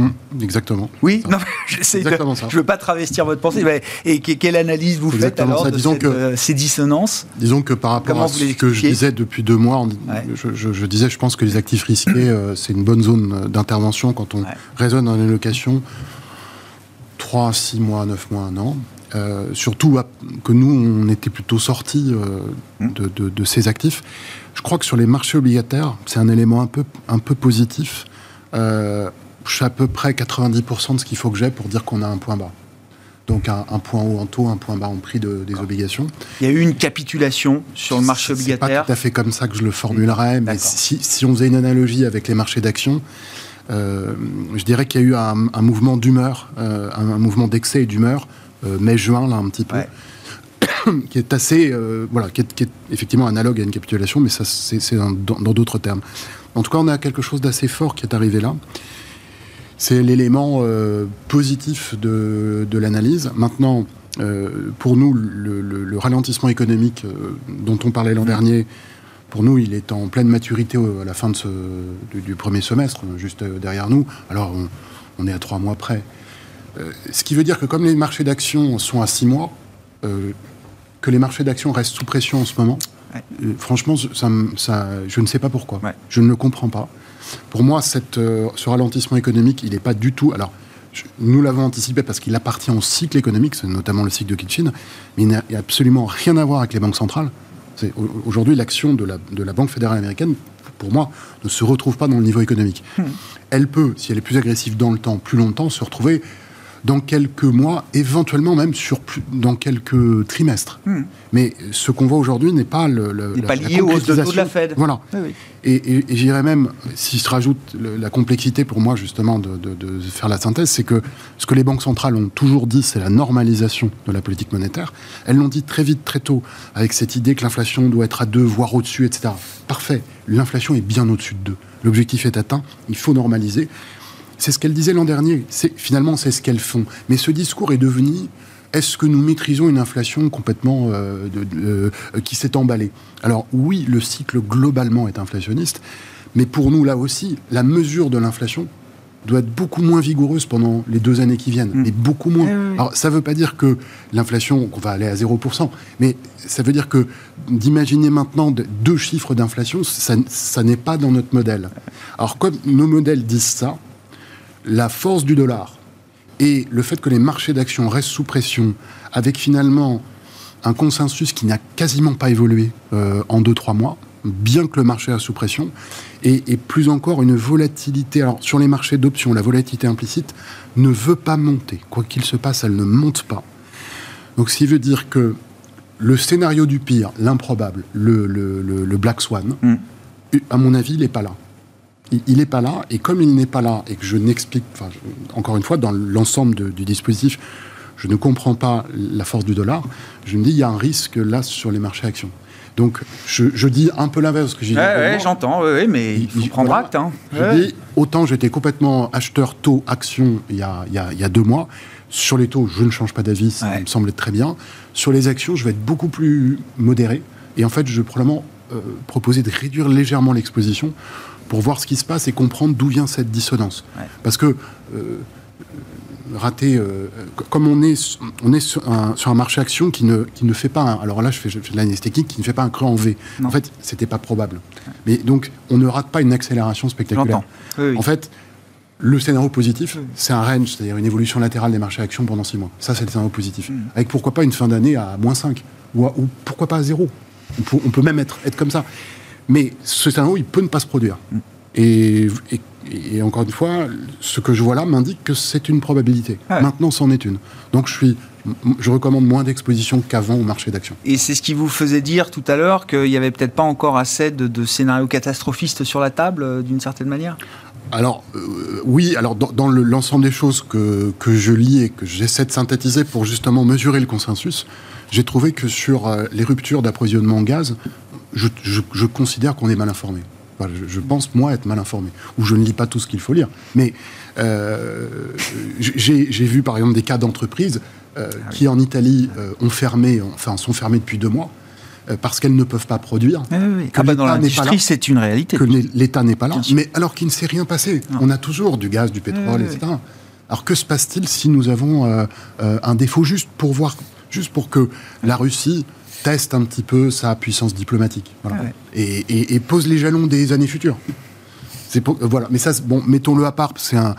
Mmh, exactement. Oui, non, je ne veux pas travestir votre pensée. et quelle analyse vous faites alors de que, euh, ces dissonances Disons que par rapport à ce que je disais depuis deux mois, je, disais, je pense que les actifs risqués, euh, c'est une bonne zone d'intervention quand on raisonne en allocation 3, 6 mois, 9 mois, 1 an. Euh, surtout que nous, on était plutôt sortis mmh. de, ces actifs. Je crois que sur les marchés obligataires, c'est un élément un peu, un peu positif je suis à peu près 90% de ce qu'il faut que j'ai pour dire qu'on a un point bas. Donc un, point haut en taux, un point bas en prix des obligations. Il y a eu une capitulation sur le marché obligataire. C'est pas tout à fait comme ça que je le formulerais, mais si, on faisait une analogie avec les marchés d'actions, euh, je dirais qu'il y a eu un, mouvement d'humeur, euh, un, mouvement d'excès et d'humeur, euh, mai-juin, là, un petit peu. qui est assez, voilà, qui est, effectivement analogue à une capitulation, mais ça, c'est dans d'autres termes. En tout cas, on a quelque chose d'assez fort qui est arrivé là. C'est l'élément euh, positif de, l'analyse. Maintenant, euh, pour nous, le, ralentissement économique euh, dont on parlait l'an dernier, pour nous, il est en pleine maturité à la fin de ce, du, premier semestre, juste derrière nous. Alors, on, est à trois mois près. ce qui veut dire que comme les marchés d'actions sont à six mois, que les marchés d'actions restent sous pression en ce moment, franchement, ça, je ne sais pas pourquoi. Je ne le comprends pas. Pour moi, cette, euh, ce ralentissement économique, il n'est pas du tout. Alors, nous l'avons anticipé parce qu'il appartient au cycle économique, c'est notamment le cycle de Kitchen, mais il n'a absolument rien à voir avec les banques centrales. Aujourd'hui, l'action de la, de la Banque fédérale américaine, pour moi, ne se retrouve pas dans le niveau économique. Hmm. Elle peut, si elle est plus agressive dans le temps, plus longtemps, se retrouver dans quelques mois, éventuellement même sur plus, dans quelques trimestres. Hmm. Mais ce qu'on voit aujourd'hui n'est pas le, le pas lié au de, de la Fed. Voilà. Et, et, j'irais même, s'il se rajoute la complexité pour moi justement de, de faire la synthèse, c'est que ce que les banques centrales ont toujours dit, c'est la normalisation de la politique monétaire. Elles l'ont dit très vite, très tôt, avec cette idée que l'inflation doit être à 2, voire au-dessus, etc. Parfait. L'inflation est bien au-dessus de 2. L'objectif est atteint, il faut normaliser. C'est ce qu'elle disait l'an dernier. C'est, finalement, c'est ce qu'elles font. Mais ce discours est devenu est-ce que nous maîtrisons une inflation complètement euh, euh, qui s'est emballée? Alors oui, le cycle globalement est inflationniste, mais pour nous là aussi, la mesure de l'inflation doit être beaucoup moins vigoureuse pendant les deux années qui viennent, et mm. beaucoup moins. Alors ça ne veut pas dire que l'inflation, qu'on va aller à 0%, mais ça veut dire que d'imaginer maintenant deux chiffres d'inflation, ça, ça n'est pas dans notre modèle. Alors comme nos modèles disent ça, la force du dollar et le fait que les marchés d'actions restent sous pression, avec finalement un consensus qui n'a quasiment pas évolué euh, en 2-3 mois, bien que le marché est sous pression, et, plus encore une volatilité. Alors sur les marchés d'options, la volatilité implicite ne veut pas monter. Quoi qu'il se passe, elle ne monte pas. Donc ce qui veut dire que le scénario du pire, l'improbable, le, Black Swan, mm. à mon avis, il n'est pas là il n'est pas là, et comme il n'est pas là, et que je n'explique, encore une fois, dans l'ensemble du dispositif, je ne comprends pas la force du dollar, je me dis, il y a un risque là sur les marchés actions. Donc, je, dis un peu l'inverse que j'ai dit. Ouais, j'entends, ouais, mais il faut prendre acte. Hein. Je dis, autant j'étais complètement acheteur taux action il y, a, il, y a, deux mois. Sur les taux, je ne change pas d'avis, ça me semble être très bien. Sur les actions, je vais être beaucoup plus modéré. Et en fait, je vais probablement euh, proposer de réduire légèrement l'exposition pour voir ce qui se passe et comprendre d'où vient cette dissonance. Parce que euh, rater, euh, comme on est, on est sur un, marché action qui ne, qui ne fait pas, un, alors là je fais, je fais de l'analyse technique, qui ne fait pas un creux en V. En fait, c'était pas probable. Mais donc, on ne rate pas une accélération spectaculaire. En fait, le scénario positif, c'est un range, c'est-à-dire une évolution latérale des marchés actions pendant six mois. Ça, c'est le scénario positif. Hmm. Avec pourquoi pas une fin d'année à moins 5, ou, ou pourquoi pas à zéro. On peut, on peut même être, être comme ça. Mais ce scénario, il peut ne pas se produire. Et, encore une fois, ce que je vois là m'indique que c'est une probabilité. Maintenant, c'en est une. Donc, je suis je recommande moins d'exposition qu'avant au marché d'action. Et c'est ce qui vous faisait dire tout à l'heure qu'il n'y avait peut-être pas encore assez de, scénarios catastrophistes sur la table, euh, d'une certaine manière? Alors euh, oui, alors dans, l'ensemble des choses que, que, je lis et que j'essaie de synthétiser pour justement mesurer le consensus, j'ai trouvé que sur euh, les ruptures d'approvisionnement en gaz, je, considère qu'on est mal informé. je, pense, moi, être mal informé. Ou je ne lis pas tout ce qu'il faut lire. Mais euh, j'ai vu, par exemple, des cas d'entreprises euh, ah qui, en Italie, euh, ont fermé, enfin, sont fermées depuis deux mois parce qu'elles ne peuvent pas produire. Oui, oui. Ah bah dans l'industrie, c'est une réalité. Que l'État n'est pas là. Mais alors qu'il ne s'est rien passé. On a toujours du gaz, du pétrole, etc. Alors que se passe-t-il si nous avons un défaut juste pour voir, juste pour que la Russie teste un petit peu sa puissance diplomatique. Ah et, pose les jalons des années futures. C'est euh, voilà, mais ça, bon, mettons-le à part. C'est un,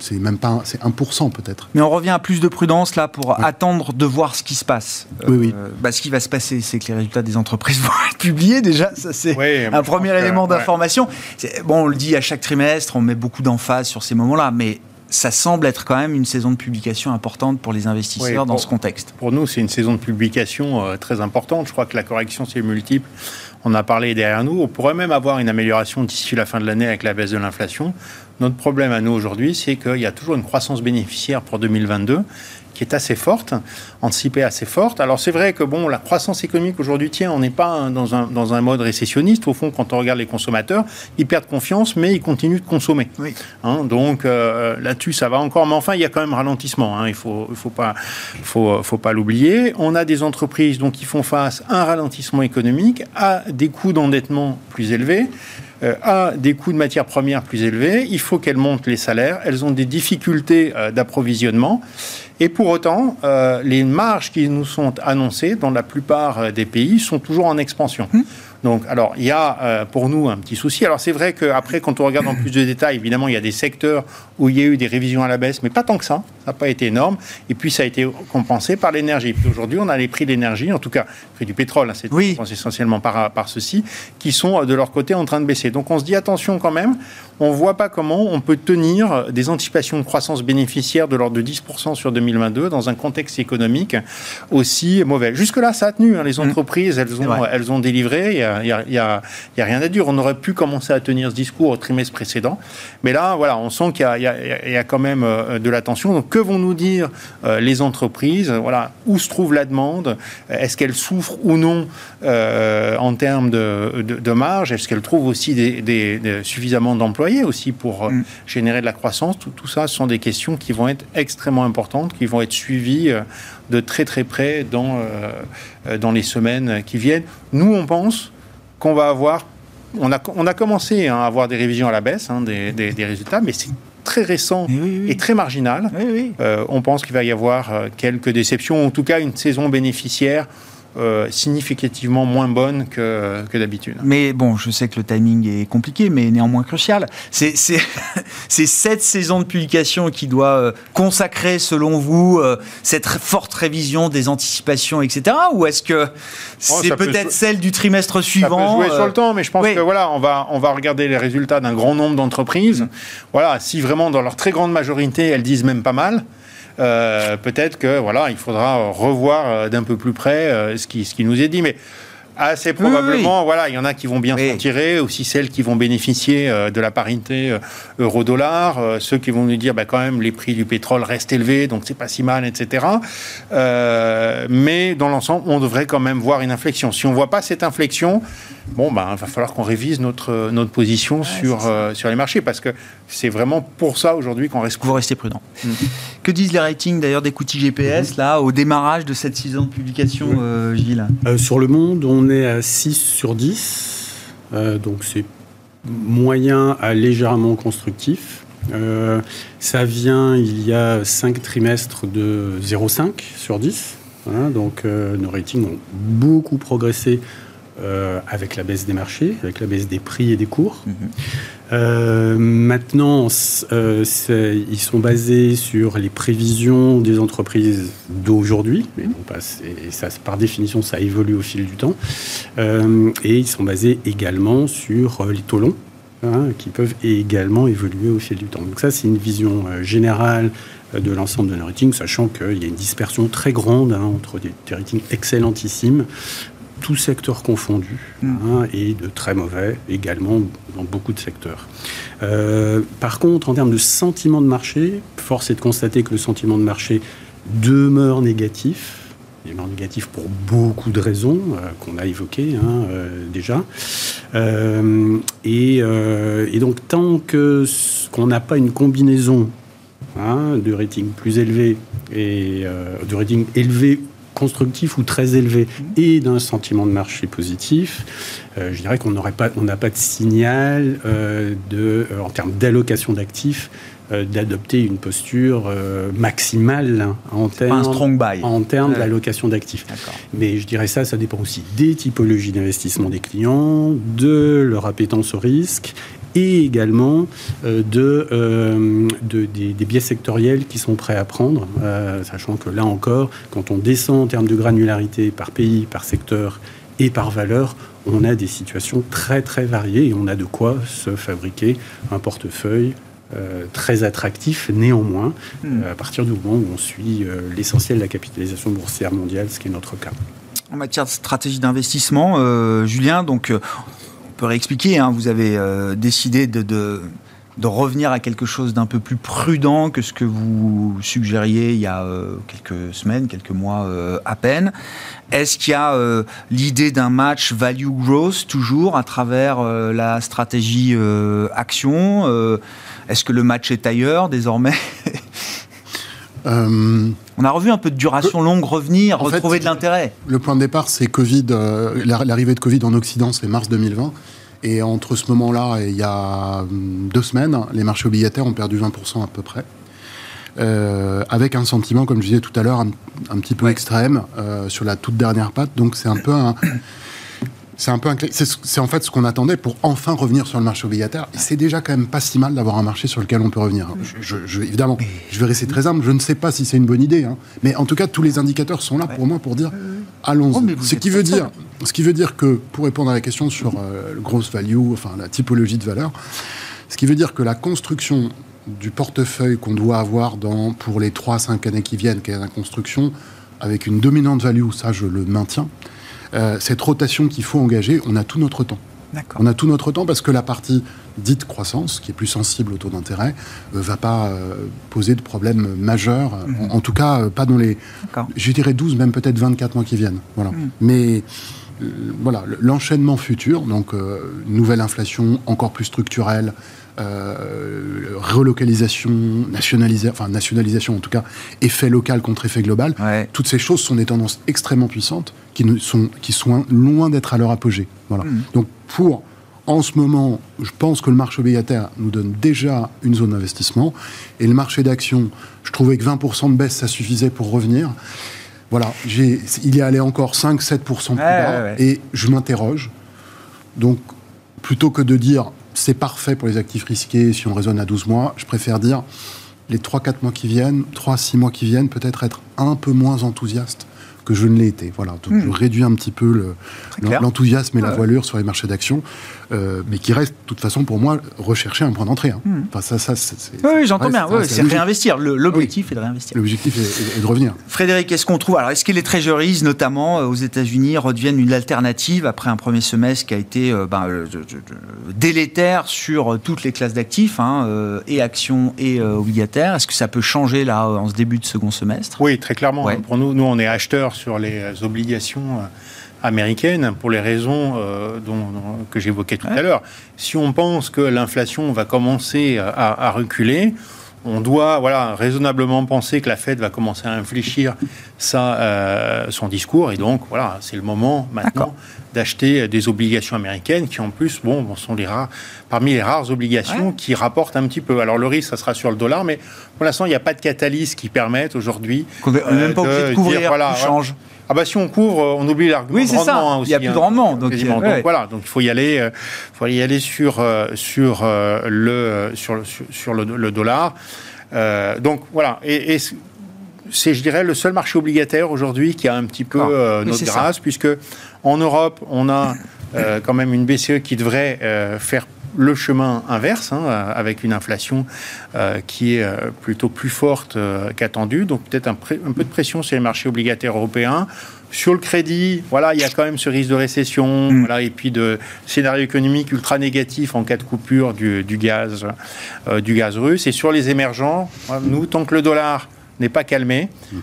c'est même pas, c'est 1% peut-être. Mais on revient à plus de prudence là pour attendre de voir ce qui se passe. Oui, oui. Euh, bah, ce qui va se passer, c'est que les résultats des entreprises vont être publiés déjà. Ça, c'est un premier élément d'information. Bon, on le dit à chaque trimestre, on met beaucoup d'emphase sur ces moments-là, mais ça semble être quand même une saison de publication importante pour les investisseurs dans ce contexte. Pour nous, c'est une saison de publication euh, très importante. Je crois que la correction, c'est multiple. On a parlé derrière nous. On pourrait même avoir une amélioration d'ici la fin de l'année avec la baisse de l'inflation. Notre problème à nous aujourd'hui, c'est qu'il y a toujours une croissance bénéficiaire pour 2022 qui est assez forte, anticipée assez forte. Alors c'est vrai que bon, la croissance économique aujourd'hui, tiens, on n'est pas dans un, dans un mode récessionniste. Au fond, quand on regarde les consommateurs, ils perdent confiance, mais ils continuent de consommer. Oui. Hein, donc euh, là-dessus, ça va encore. Mais enfin, il y a quand même ralentissement. Hein, il faut, il faut pas, faut, faut pas l'oublier. On a des entreprises donc qui font face à un ralentissement économique, à des coûts d'endettement plus élevés. Euh, à des coûts de matières premières plus élevés, il faut qu'elles montent les salaires, elles ont des difficultés euh, d'approvisionnement. Et pour autant, euh, les marges qui nous sont annoncées dans la plupart des pays sont toujours en expansion. Hum. Donc, alors, il y a euh, pour nous un petit souci. Alors, c'est vrai qu'après, quand on regarde en plus de détails, évidemment, il y a des secteurs où il y a eu des révisions à la baisse, mais pas tant que ça. Ça n'a pas été énorme. Et puis, ça a été compensé par l'énergie. Puis aujourd'hui, on a les prix de l'énergie, en tout cas, les prix du pétrole, hein, c'est essentiellement par, par ceci, qui sont de leur côté en train de baisser. Donc, on se dit attention quand même on ne voit pas comment on peut tenir des anticipations de croissance bénéficiaire de l'ordre de 10% sur 2022 dans un contexte économique aussi mauvais. Jusque-là, ça a tenu. Hein. Les mm. entreprises, elles ont, elles ont délivré. Il n'y a, y a, rien à dire. On aurait pu commencer à tenir ce discours au trimestre précédent. Mais là, voilà, on sent qu'il y, a quand même euh, de la tension. Donc, que vont nous dire euh, les entreprises? Voilà, où se trouve la demande? Est-ce qu'elles souffrent ou non euh, en termes de, de, marge? Est-ce qu'elles trouvent aussi des, suffisamment d'emplois? Aussi pour euh, mm. générer de la croissance. Tout, ça, ce sont des questions qui vont être extrêmement importantes, qui vont être suivies euh, de très très près dans, euh, dans les semaines qui viennent. Nous, on pense qu'on va avoir... On a, on a commencé hein, à avoir des révisions à la baisse hein, des, des, résultats, mais c'est très récent et très marginal. on pense qu'il va y avoir quelques déceptions, en tout cas une saison bénéficiaire euh, significativement moins bonne que, que d'habitude. Mais bon, je sais que le timing est compliqué, mais néanmoins crucial. C'est cette saison de publication qui doit euh, consacrer, selon vous, euh, cette forte révision des anticipations, etc. Ou est-ce que oh, c'est peut-être celle du trimestre suivant Ça peut jouer sur le temps, mais je pense que voilà, on va, on va regarder les résultats d'un grand nombre d'entreprises. Mm. Voilà, si vraiment dans leur très grande majorité, elles disent même pas mal, euh, peut-être que voilà, il faudra revoir euh, d'un peu plus près euh, ce qui, ce qui nous est dit. Mais Assez probablement, voilà, il y en a qui vont bien s'en tirer, aussi celles qui vont bénéficier de la parité euro-dollar, ceux qui vont nous dire, bah, quand même, les prix du pétrole restent élevés, donc c'est pas si mal, etc. mais dans l'ensemble, on devrait quand même voir une inflexion. Si on voit pas cette inflexion, bon, ben, il va falloir qu'on révise notre, notre position sur, euh, sur les marchés, parce que c'est vraiment pour ça aujourd'hui qu'on reste... Vous restez prudent. Mm. Que disent les ratings d'ailleurs d'Equity GPS, là, au démarrage de cette saison de publication, euh, Gilles? Euh, Sur le monde, on est à 6 sur 10, donc c'est moyen à légèrement constructif. ça vient il y a 5 trimestres de 0,5 sur 10. Hein, donc nos ratings ont beaucoup progressé euh, avec la baisse des marchés, avec la baisse des prix et des cours. Mhm. Euh, maintenant, euh, ils sont basés sur les prévisions des entreprises d'aujourd'hui, et ça, par définition, ça évolue au fil du temps. et ils sont basés également sur les taux longs. Hein, qui peuvent également évoluer au fil du temps. Donc ça, c'est une vision générale de l'ensemble de nos ratings, sachant qu'il y a une dispersion très grande hein, entre des, des ratings excellentissimes tout secteur confondu, mm. hein, et de très mauvais également dans beaucoup de secteurs. Euh, par contre, en termes de sentiment de marché, force est de constater que le sentiment de marché demeure négatif. Il demeure négatif pour beaucoup de raisons euh, qu'on a évoquées hein, euh, déjà. Et, donc, tant que qu'on n'a pas une combinaison hein, de rating plus élevé et de rating élevé constructif ou très élevé. Et d'un sentiment de marché positif, euh, je dirais qu'on n'aurait pas, on n'a pas de signal euh, de, euh, en termes d'allocation d'actifs d'adopter une posture maximale en termes, en termes d'allocation d'actifs. Mais je dirais ça, ça dépend aussi des typologies d'investissement des clients, de leur appétence au risque et également euh, euh, de, des, biais sectoriels qui sont prêts à prendre, euh, sachant que là encore, quand on descend en termes de granularité par pays, par secteur et par valeur, on a des situations très très variées et on a de quoi se fabriquer un portefeuille très attractif néanmoins, hmm. à partir du moment où on suit l'essentiel de la capitalisation boursière mondiale, ce qui est notre cas. En matière de stratégie d'investissement, Julien, donc peut réexpliquer. Hein. vous avez euh, décidé de, de, revenir à quelque chose d'un peu plus prudent que ce que vous suggériez il y a euh, quelques semaines, quelques mois euh, à peine. Est-ce qu'il y a l'idée d'un match value growth toujours à travers la stratégie action Est-ce que le match est ailleurs désormais? On a revu un peu de duration longue revenir, retrouver de l'intérêt. Le point de départ, c'est Covid. Euh, l'arrivée de Covid en Occident, c'est mars 2020. Et entre ce moment-là et il y a hum, deux semaines, les marchés obligataires ont perdu 20% à peu près. Euh, avec un sentiment, comme je disais tout à l'heure, un, petit peu extrême euh, sur la toute dernière patte. Donc c'est un peu un, c'est un peu c'est en fait ce qu'on attendait pour enfin revenir sur le marché obligataire. Et c'est déjà quand même pas si mal d'avoir un marché sur lequel on peut revenir. Je, évidemment, je vais rester très humble. Je ne sais pas si c'est une bonne idée, hein. mais en tout cas, tous les indicateurs sont là pour moi pour dire allons-y. Oh, ce qui veut dire, ce qui veut dire que pour répondre à la question sur euh, le gross value, enfin la typologie de valeur, ce qui veut dire que la construction du portefeuille qu'on doit avoir dans, pour les 3-5 années qui viennent, qui est la construction avec une dominante value, ça je le maintiens euh, cette rotation qu'il faut engager, on a tout notre temps. On a tout notre temps parce que la partie dite croissance, qui est plus sensible au taux d'intérêt, ne euh, va pas euh, poser de problème majeur, mhm. en, tout cas pas dans les, je dirais 12, même peut-être 24 mois qui viennent. Voilà. Mhm. Mais voilà, l'enchaînement futur, donc nouvelle inflation encore plus structurelle, euh, relocalisation, nationalisation, enfin nationalisation en tout cas, effet local contre effet global. Toutes ces choses sont des tendances extrêmement puissantes qui, ne sont, qui sont loin d'être à leur apogée. Voilà. Hmm. Donc pour en ce moment, je pense que le marché obligataire nous donne déjà une zone d'investissement. Et le marché d'actions, je trouvais que 20% de baisse, ça suffisait pour revenir. Voilà, il y allait encore 5-7% plus bas. Et je m'interroge. Donc, plutôt que de dire c'est parfait pour les actifs risqués si on raisonne à 12 mois. Je préfère dire les 3-4 mois qui viennent, 3-6 mois qui viennent, peut-être être un peu moins enthousiaste que je ne l'ai été. Voilà, donc hmm. je réduis un petit peu l'enthousiasme et la voilure sur les marchés d'actions, euh, mais qui reste, de toute façon, pour moi, rechercher un point d'entrée. Hein. Hmm. Enfin, ça, ça, oui, j'entends bien. c'est réinvestir. L'objectif est de réinvestir. L'objectif est, de revenir. Frédéric, est-ce qu'on trouve Alors, est-ce que les treasuries, notamment euh, aux États-Unis, redeviennent une alternative après un premier semestre qui a été euh, ben, délétère sur toutes les classes d'actifs, hein, et actions et obligataires? Est-ce que ça peut changer là en ce début de second semestre? Oui, très clairement. Pour nous, nous, on est acheteurs sur les obligations euh, américaines pour les raisons euh, dont, que j'évoquais tout à l'heure. Si on pense que l'inflation va commencer à, reculer, on doit voilà, raisonnablement penser que la Fed va commencer à infléchir sa, euh, son discours. Et donc, voilà, c'est le moment maintenant d'acheter des obligations américaines qui, en plus, bon, sont les rares, parmi les rares obligations qui rapportent un petit peu. Alors, le risque, ça sera sur le dollar, mais pour l'instant, il n'y a pas de catalyse qui permette aujourd'hui. On n'est même pas obligé de couvrir, voilà, change. Ah bah si on couvre, on oublie l'argument oui, rendement hein, aussi. Il n'y a plus de hein. rendement. Donc, voilà, donc il faut y aller, euh, faut y aller sur euh, sur euh, le sur, sur le, dollar. donc voilà, et, c'est, je dirais, le seul marché obligataire aujourd'hui qui a un petit peu ah, notre grâce, puisque en Europe, on a quand même une BCE qui devrait faire le chemin inverse, hein, avec une inflation euh, qui est euh, plutôt plus forte euh, qu'attendue. Donc peut-être un, peu de pression sur les marchés obligataires européens. Sur le crédit, voilà, il y a quand même ce risque de récession, mm. voilà, et puis de scénario économique ultra négatif en cas de coupure du, gaz, du gaz russe. Et sur les émergents, nous, tant que le dollar n'est pas calmé, mm.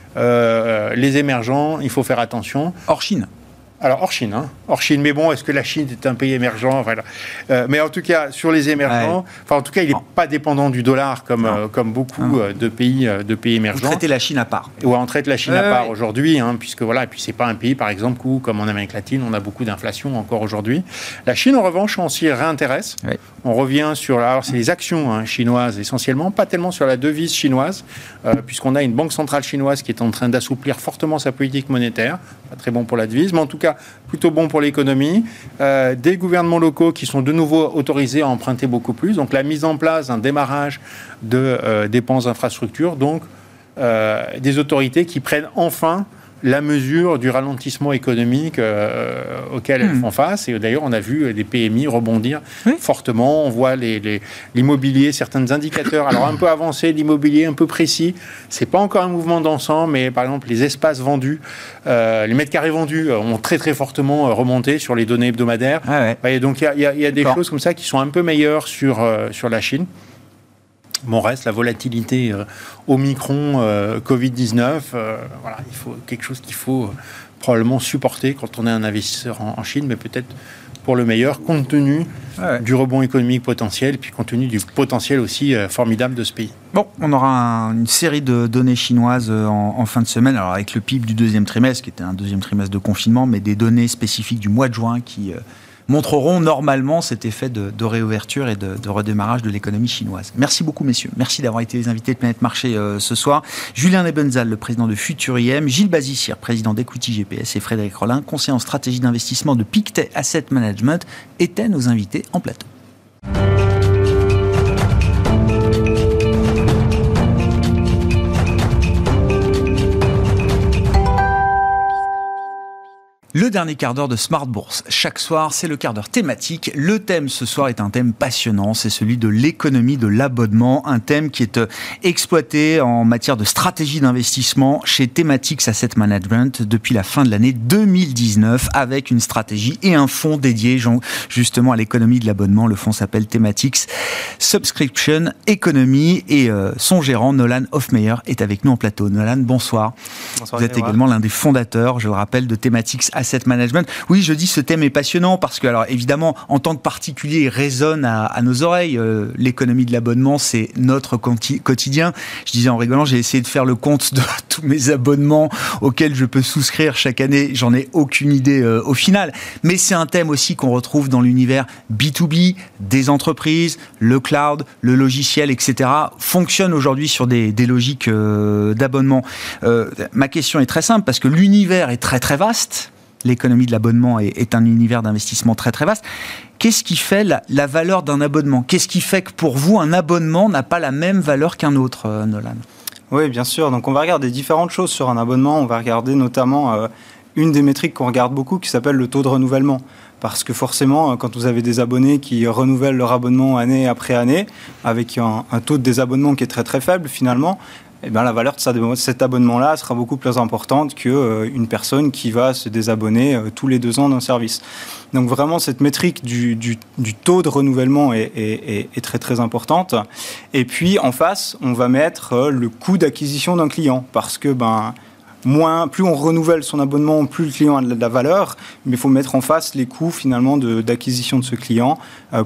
les émergents, il faut faire attention. Hors Chine. Alors, hors Chine, hein. hors Chine. Mais bon, est-ce que la Chine est un pays émergent? Voilà. Euh, mais en tout cas, sur les émergents, enfin, en tout cas, il n'est pas dépendant du dollar comme, euh, comme beaucoup euh, de pays, de pays émergents. On traite la Chine à part. Ouais, on traite la Chine à part aujourd'hui, hein, puisque voilà, et puis c'est pas un pays, par exemple, où, comme en Amérique latine, on a beaucoup d'inflation encore aujourd'hui. La Chine, en revanche, on s'y réintéresse. On revient sur, alors c'est les actions hein, chinoises essentiellement, pas tellement sur la devise chinoise, puisqu'on a une banque centrale chinoise qui est en train d'assouplir fortement sa politique monétaire. Pas très bon pour la devise, mais en tout cas, plutôt bon pour l'économie. Euh, des gouvernements locaux qui sont de nouveau autorisés à emprunter beaucoup plus. Donc la mise en place d'un démarrage de euh, dépenses d'infrastructures. Donc euh, des autorités qui prennent enfin la mesure du ralentissement économique euh, auquel elles hmm. font face. Et d'ailleurs, on a vu des PMI rebondir fortement. On voit l'immobilier, certains indicateurs, alors un peu avancés, l'immobilier un peu précis. C'est pas encore un mouvement d'ensemble, mais par exemple, les espaces vendus, euh, les mètres carrés vendus ont très très fortement remonté sur les données hebdomadaires. Ah et donc, il y, a, des choses comme ça qui sont un peu meilleures sur, euh, sur la Chine. Bon, reste la volatilité euh, Omicron, euh, Covid-19. Euh, voilà, il faut quelque chose qu'il faut probablement supporter quand on est un investisseur en, Chine, mais peut-être pour le meilleur, compte tenu du rebond économique potentiel, puis compte tenu du potentiel aussi formidable de ce pays. Bon, on aura une série de données chinoises en, fin de semaine, alors avec le PIB du deuxième trimestre, qui était un deuxième trimestre de confinement, mais des données spécifiques du mois de juin qui montreront normalement cet effet de, réouverture et de, redémarrage de l'économie chinoise. Merci beaucoup, messieurs. Merci d'avoir été les invités de Planète Marché euh, ce soir. Julien Nebenzal, le président de Futuriem, Gilles Bazissier, président d'Equity GPS, et Frédéric Rollin, conseiller en stratégie d'investissement de Pictet Asset Management, étaient nos invités en plateau. Le dernier quart d'heure de Smart Bourse. Chaque soir, c'est le quart d'heure thématique. Le thème ce soir est un thème passionnant, c'est celui de l'économie de l'abonnement, un thème qui est euh, exploité en matière de stratégie d'investissement chez Thematics Asset Management depuis la fin de l'année 2019 avec une stratégie et un fonds dédié justement à l'économie de l'abonnement. Le fonds s'appelle Thematics Subscription Economy et euh, son gérant Nolan Hofmeyer est avec nous en plateau. Nolan, bonsoir. bonsoir Vous êtes également l'un des fondateurs, je le rappelle, de Thematics Asset asset management. Oui, je dis ce thème est passionnant parce que, alors évidemment, en tant que particulier, il résonne à, nos oreilles. Euh, l'économie de l'abonnement, c'est notre quotidien. Je disais en rigolant, j'ai essayé de faire le compte de tous mes abonnements auxquels je peux souscrire chaque année. J'en ai aucune idée euh, au final. Mais c'est un thème aussi qu'on retrouve dans l'univers B2B, des entreprises, le cloud, le logiciel, etc. fonctionne aujourd'hui sur des, logiques euh, d'abonnement. ma question est très simple parce que l'univers est très très vaste l'économie de l'abonnement est, un univers d'investissement très très vaste. Qu'est-ce qui fait la, valeur d'un abonnement? Qu'est-ce qui fait que pour vous, un abonnement n'a pas la même valeur qu'un autre, euh, Nolan? Oui, bien sûr. Donc on va regarder différentes choses sur un abonnement. On va regarder notamment euh, une des métriques qu'on regarde beaucoup qui s'appelle le taux de renouvellement. Parce que forcément, euh, quand vous avez des abonnés qui renouvellent leur abonnement année après année, avec un, un taux de désabonnement qui est très très faible finalement, eh bien, la valeur de cet abonnement-là sera beaucoup plus importante qu'une euh, personne qui va se désabonner euh, tous les deux ans d'un service. Donc vraiment, cette métrique du, taux de renouvellement est, très très importante. Et puis en face, on va mettre euh, le coût d'acquisition d'un client, parce que ben, moins, plus on renouvelle son abonnement, plus le client a de la valeur, mais il faut mettre en face les coûts finalement d'acquisition de, ce client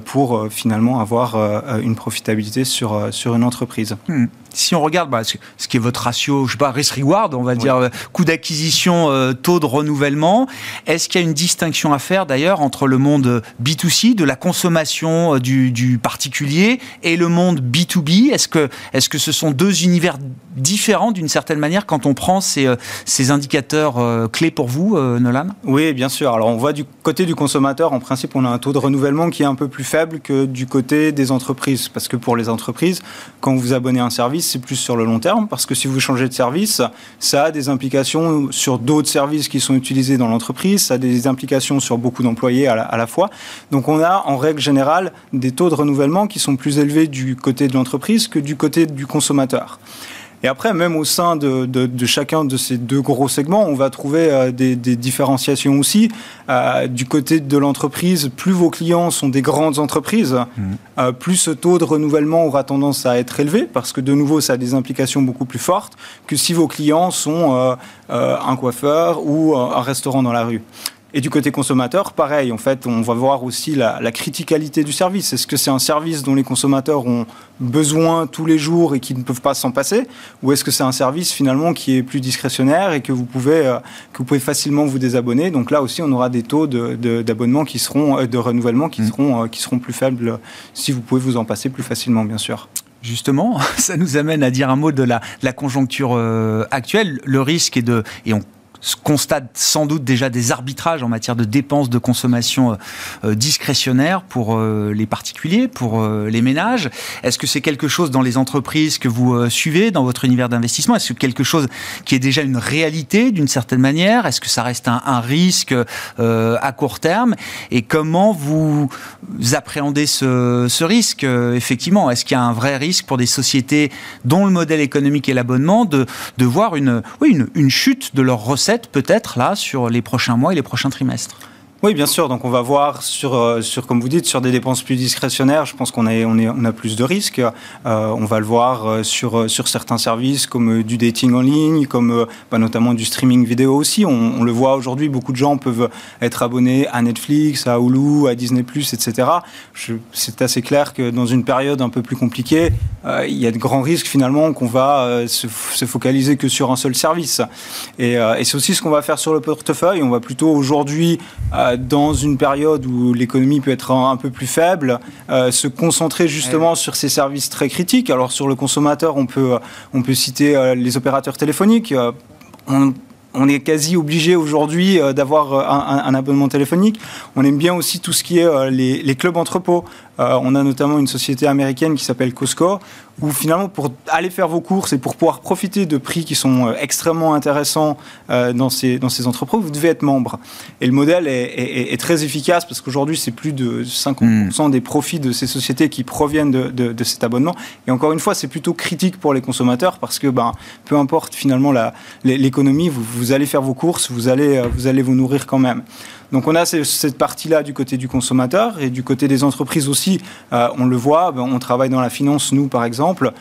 pour finalement avoir une profitabilité sur, sur une entreprise. Hmm si on regarde bah, ce qui est votre ratio, je sais pas, risk-reward, on va dire, euh, coût d'acquisition, euh, taux de renouvellement, est-ce qu'il y a une distinction à faire d'ailleurs entre le monde B2C, de la consommation euh, du, particulier, et le monde B2B Est-ce que, est -ce que ce sont deux univers différents d'une certaine manière quand on prend ces, ces indicateurs clés pour vous, Nolan? Oui, bien sûr. Alors on voit du côté du consommateur, en principe, on a un taux de renouvellement qui est un peu plus faible que du côté des entreprises. Parce que pour les entreprises, quand vous abonnez à un service, c'est plus sur le long terme, parce que si vous changez de service, ça a des implications sur d'autres services qui sont utilisés dans l'entreprise, ça a des implications sur beaucoup d'employés à, la fois. Donc on a en règle générale des taux de renouvellement qui sont plus élevés du côté de l'entreprise que du côté du consommateur. Et après, même au sein de, chacun de ces deux gros segments, on va trouver euh, des, différenciations aussi. Euh, du côté de l'entreprise, plus vos clients sont des grandes entreprises, mmh. euh, plus ce taux de renouvellement aura tendance à être élevé, parce que de nouveau, ça a des implications beaucoup plus fortes que si vos clients sont un coiffeur ou un restaurant dans la rue. Et du côté consommateur, pareil, en fait, on va voir aussi la, la criticalité du service. Est-ce que c'est un service dont les consommateurs ont besoin tous les jours et qui ne peuvent pas s'en passer? Ou est-ce que c'est un service finalement qui est plus discrétionnaire et que vous pouvez, euh, que vous pouvez facilement vous désabonner? Donc là aussi, on aura des taux d'abonnement de, qui seront, euh, de renouvellement qui, mmh. seront, euh, qui seront plus faibles si vous pouvez vous en passer plus facilement, bien sûr. Justement, ça nous amène à dire un mot de la, la conjoncture actuelle. Le risque est de, et on constate sans doute déjà des arbitrages en matière de dépenses de consommation euh, euh, discrétionnaires pour euh, les particuliers, pour les ménages. Est-ce que c'est quelque chose dans les entreprises que vous suivez, dans votre univers d'investissement? Est-ce que quelque chose qui est déjà une réalité d'une certaine manière? Est-ce que ça reste un, risque à court terme? Et comment vous appréhendez ce, risque Effectivement, est-ce qu'il y a un vrai risque pour des sociétés dont le modèle économique est l'abonnement de, voir une, une chute de leurs recettes peut-être là sur les prochains mois et les prochains trimestres oui, bien sûr. Donc, on va voir sur, euh, sur, comme vous dites, sur des dépenses plus discrétionnaires. Je pense qu'on a, on, on a plus de risques. Euh, on va le voir euh, sur, sur certains services comme du dating en ligne, comme bah, notamment du streaming vidéo aussi. On, le voit aujourd'hui. Beaucoup de gens peuvent être abonnés à Netflix, à Hulu, à Disney+, etc. C'est assez clair que dans une période un peu plus compliquée, il y a de grands risques finalement qu'on va se, focaliser que sur un seul service. Et c'est aussi ce qu'on va faire sur le portefeuille. On va plutôt aujourd'hui, dans une période où l'économie peut être un, peu plus faible, se concentrer justement sur ces services très critiques. Alors sur le consommateur, on peut, on peut citer les opérateurs téléphoniques. On, on est quasi obligé aujourd'hui d'avoir un, abonnement téléphonique. On aime bien aussi tout ce qui est les, les clubs entrepôts. Euh, on a notamment une société américaine qui s'appelle Costco, où finalement, pour aller faire vos courses et pour pouvoir profiter de prix qui sont euh, extrêmement intéressants euh, dans, ces, dans ces entreprises, vous devez être membre. Et le modèle est, très efficace parce qu'aujourd'hui, c'est plus de 50% hmm. des profits de ces sociétés qui proviennent de, cet abonnement. Et encore une fois, c'est plutôt critique pour les consommateurs parce que ben, peu importe finalement l'économie, vous, vous, allez faire vos courses, vous allez vous, allez vous nourrir quand même. Donc on a cette partie-là du côté du consommateur et du côté des entreprises aussi. Euh, on le voit, ben, on travaille dans la finance, nous par exemple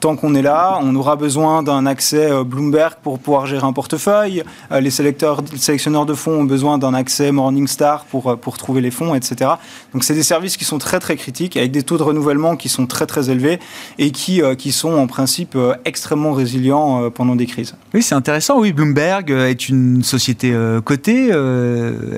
tant qu'on est là, on aura besoin d'un accès euh, Bloomberg pour pouvoir gérer un portefeuille. Euh, les, sélecteurs, sélectionneurs de fonds ont besoin d'un accès Morningstar pour, euh, pour trouver les fonds, etc. Donc c'est des services qui sont très très critiques, avec des taux de renouvellement qui sont très très élevés et qui, qui sont en principe extrêmement résilients pendant des crises. Oui, c'est intéressant. Oui, Bloomberg est une société cotée,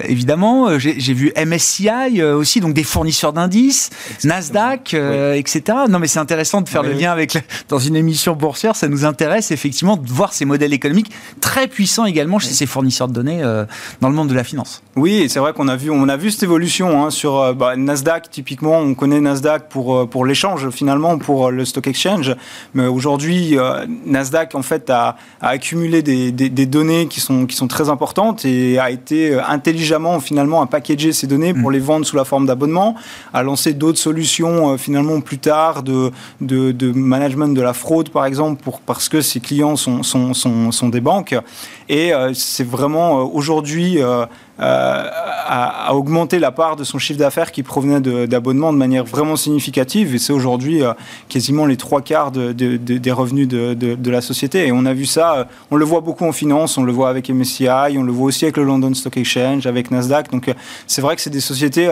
évidemment. J'ai vu MSCI aussi, donc des fournisseurs d'indices, Nasdaq, etc. Non, mais c'est intéressant de faire le lien avec dans une émission boursière, ça nous intéresse effectivement de voir ces modèles économiques très puissants également chez ces fournisseurs de données euh, dans le monde de la finance. Oui, c'est vrai qu'on a vu, on a vu cette évolution hein, sur euh, bah, Nasdaq. Typiquement, on connaît Nasdaq pour euh, pour l'échange finalement pour le stock exchange, mais aujourd'hui Nasdaq en fait a, accumulé des, des, données qui sont qui sont très importantes et a été intelligemment finalement à packager ces données pour mm. les vendre sous la forme d'abonnement, a lancé d'autres solutions finalement plus tard de, de, de management de de la fraude, par exemple, pour, parce que ses clients sont, des banques. Et euh, c'est vraiment euh, aujourd'hui euh, à, augmenter la part de son chiffre d'affaires qui provenait d'abonnements de, manière vraiment significative. Et c'est aujourd'hui quasiment les trois quarts de, des revenus de, la société. Et on a vu ça, on le voit beaucoup en finance, on le voit avec MSCI, on le voit aussi avec le London Stock Exchange, avec Nasdaq. Donc c'est vrai que c'est des sociétés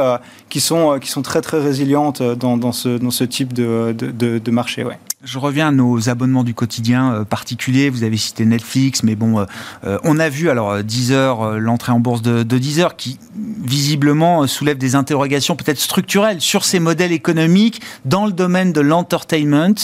qui, sont, qui sont très très résilientes dans, ce, dans ce type de, de marché. Ouais. Je reviens à nos abonnements du quotidien euh, particuliers. Vous avez cité Netflix, mais bon, euh, euh, on a vu alors Deezer, l'entrée en bourse de, Deezer, qui visiblement soulève des interrogations peut-être structurelles sur ces modèles économiques dans le domaine de l'entertainment.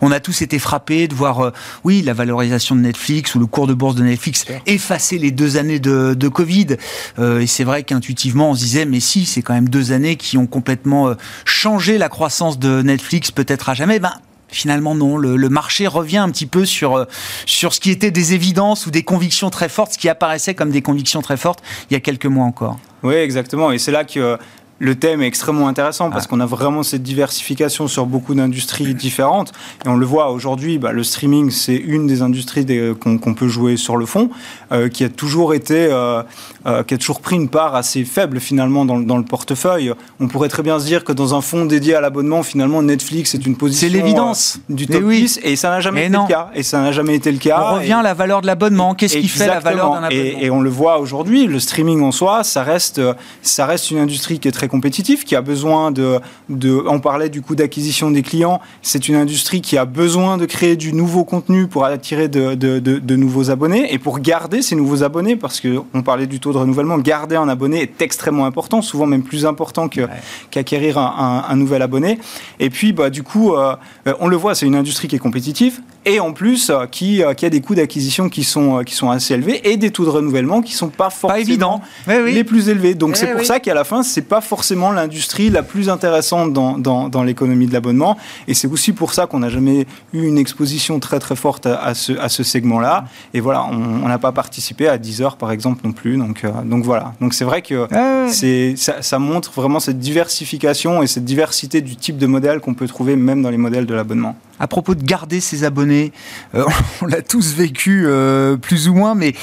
On a tous été frappés de voir, oui, la valorisation de Netflix ou le cours de bourse de Netflix effacer les deux années de, de Covid. et c'est vrai qu'intuitivement, on se disait, mais si, c'est quand même deux années qui ont complètement changé la croissance de Netflix, peut-être à jamais. Ben, finalement non. Le, marché revient un petit peu sur, euh, sur ce qui était des évidences ou des convictions très fortes, ce qui apparaissait comme des convictions très fortes il y a quelques mois encore. Oui, exactement. Et c'est là que le thème est extrêmement intéressant parce qu'on a vraiment cette diversification sur beaucoup d'industries différentes. Et on le voit aujourd'hui, bah, le streaming, c'est une des industries qu'on peut jouer sur le fond, euh, qui a toujours été, euh, euh, qui a toujours pris une part assez faible finalement dans, le portefeuille. On pourrait très bien se dire que dans un fonds dédié à l'abonnement, finalement, Netflix est une position. C'est l'évidence du top 10 et ça n'a jamais été le cas. Et ça n'a jamais été le cas. On revient à la valeur de l'abonnement. Qu'est-ce qui fait la valeur d'un abonnement et, et, on le voit aujourd'hui, le streaming en soi, ça reste, ça reste une industrie qui est très compétitif, qui a besoin de, de on parlait du coût d'acquisition des clients, c'est une industrie qui a besoin de créer du nouveau contenu pour attirer de, de, de, nouveaux abonnés. Et pour garder ces nouveaux abonnés, parce qu'on parlait du taux de renouvellement, garder un abonné est extrêmement important, souvent même plus important qu'acquérir un, un, nouvel abonné. Et puis, bah, du coup, euh, on le voit, c'est une industrie qui est compétitive. Et en plus euh, qui, euh, qui a des coûts d'acquisition qui sont, qui sont assez élevés et des taux de renouvellement qui sont pas forcément les plus élevés. Donc c'est pour ça qu'à la fin, c'est pas forcément l'industrie la plus intéressante dans, dans, l'économie de l'abonnement. Et c'est aussi pour ça qu'on n'a jamais eu une exposition très très forte à, ce, à ce segment-là. Et voilà, on n'a pas participé à 10 heures par exemple non plus. Donc, euh, donc voilà. Donc c'est vrai que c'est, ça, ça, montre vraiment cette diversification et cette diversité du type de modèle qu'on peut trouver même dans les modèles de l'abonnement. À propos de garder ses abonnés, euh, on l'a tous vécu euh, plus ou moins, mais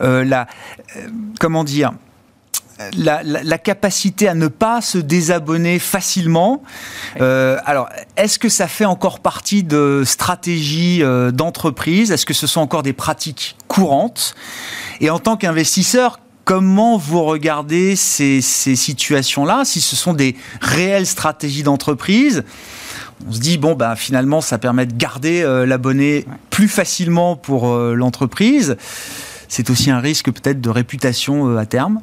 la, comment dire la, capacité à ne pas se désabonner facilement. Euh, alors, est-ce que ça fait encore partie de stratégies euh, d'entreprise Est-ce que ce sont encore des pratiques courantes? Et en tant qu'investisseur, comment vous regardez ces situations-là? Si ce sont des réelles stratégies d'entreprise On se dit, bon, bah, finalement, ça permet de garder euh, l'abonné plus facilement pour l'entreprise. C'est aussi un risque peut-être de réputation à terme?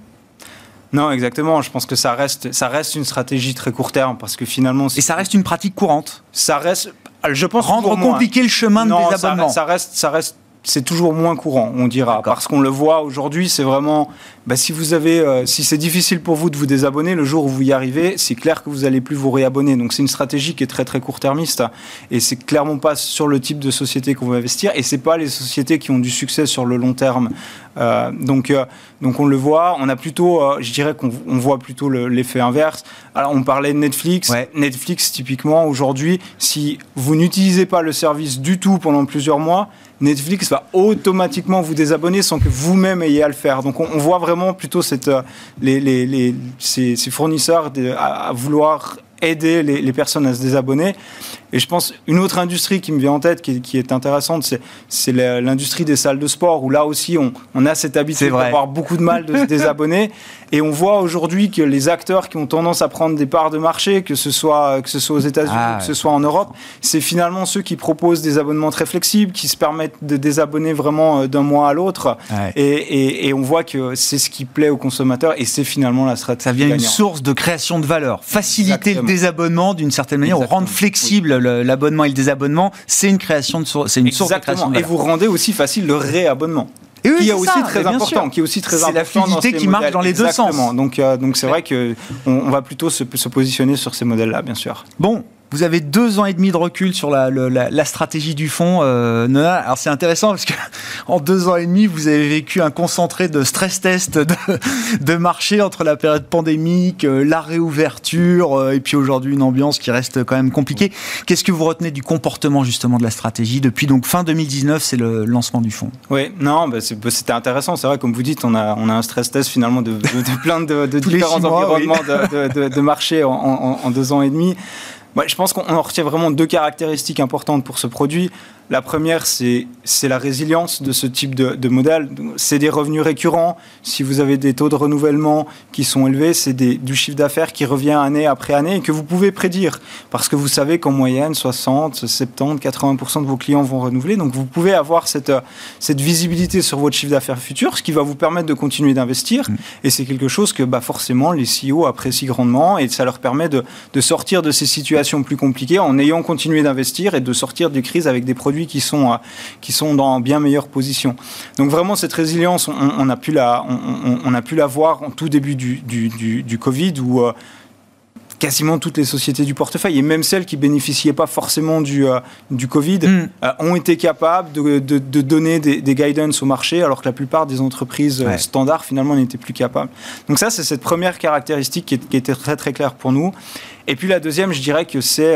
Non, exactement. Je pense que ça reste, ça reste une stratégie très court terme parce que finalement. Et ça reste une pratique courante. Ça reste. Je pense rendre compliqué le chemin de non, désabonnement. Ça, reste, ça reste c'est toujours moins courant, on dira, parce qu'on le voit aujourd'hui, c'est vraiment, bah, si vous avez, euh, si c'est difficile pour vous de vous désabonner, le jour où vous y arrivez, c'est clair que vous allez plus vous réabonner. Donc c'est une stratégie qui est très très court-termiste, et c'est clairement pas sur le type de société qu'on veut investir, et c'est pas les sociétés qui ont du succès sur le long terme. Euh, donc euh, donc on le voit, on a plutôt, je dirais qu'on voit plutôt l'effet inverse. Alors on parlait de Netflix, Netflix typiquement aujourd'hui, si vous n'utilisez pas le service du tout pendant plusieurs mois Netflix va automatiquement vous désabonner sans que vous-même ayez à le faire. Donc on, voit vraiment plutôt cette, euh, ces, fournisseurs à, vouloir aider les, personnes à se désabonner. Et je pense une autre industrie qui me vient en tête, qui, est intéressante, c'est l'industrie des salles de sport, où là aussi on, on a cette habitude d'avoir beaucoup de mal de se désabonner. Et on voit aujourd'hui que les acteurs qui ont tendance à prendre des parts de marché, que ce soit, que ce soit aux États-Unis, ah, que ce soit en Europe, c'est finalement ceux qui proposent des abonnements très flexibles, qui se permettent de désabonner vraiment euh, d'un mois à l'autre. Et, et, on voit que c'est ce qui plaît aux consommateurs et c'est finalement la stratégie. Ça vient une source de création de valeur. Faciliter le désabonnement d'une certaine manière, ou rendre flexible l'abonnement et le désabonnement, c'est une création de c'est une source de création de valeur. Et vous rendez aussi facile le réabonnement. Et oui, qui est, aussi très important, qui est aussi très important. C'est la fluidité qui marche dans les deux sens. Donc, euh, donc c'est vrai que on, va plutôt se, se positionner sur ces modèles-là, bien sûr. Bon, vous avez deux ans et demi de recul sur la, la, stratégie du fonds, euh, Nona. Alors c'est intéressant parce que en deux ans et demi, vous avez vécu un concentré de stress test de, de marché entre la période pandémique, euh, la réouverture euh, et puis aujourd'hui une ambiance qui reste quand même compliquée. Qu'est-ce que vous retenez du comportement justement de la stratégie depuis donc fin 2019, c'est le lancement du fonds Oui, non, bah, bah c'était intéressant. C'est vrai, comme vous dites, on a, on a un stress test finalement de, de, plein de, différents environnements de, marché en, en, en deux ans et demi je pense qu'on en retient vraiment deux caractéristiques importantes pour ce produit. La première, c'est la résilience de ce type de, modèle. C'est des revenus récurrents. Si vous avez des taux de renouvellement qui sont élevés, c'est du chiffre d'affaires qui revient année après année et que vous pouvez prédire. Parce que vous savez qu'en moyenne, 60, 70, 80% de vos clients vont renouveler. Donc vous pouvez avoir cette, cette visibilité sur votre chiffre d'affaires futur, ce qui va vous permettre de continuer d'investir. Mmh. Et c'est quelque chose que bah, forcément les CEO apprécient grandement et ça leur permet de, de sortir de ces situations plus compliquées en ayant continué d'investir et de sortir des crises avec des produits qui sont, euh, qui sont dans bien meilleure position. Donc vraiment, cette résilience, on, a, pu la, on, a pu la voir en tout début du, du, du, Covid, où euh, quasiment toutes les sociétés du portefeuille, et même celles qui bénéficiaient pas forcément du, euh, du Covid, mm. ont été capables de, de, donner des, des, guidance au marché, alors que la plupart des entreprises standards, finalement, n'étaient plus capables. Donc ça, c'est cette première caractéristique qui, qui, était très très claire pour nous. Et puis la deuxième, je dirais que c'est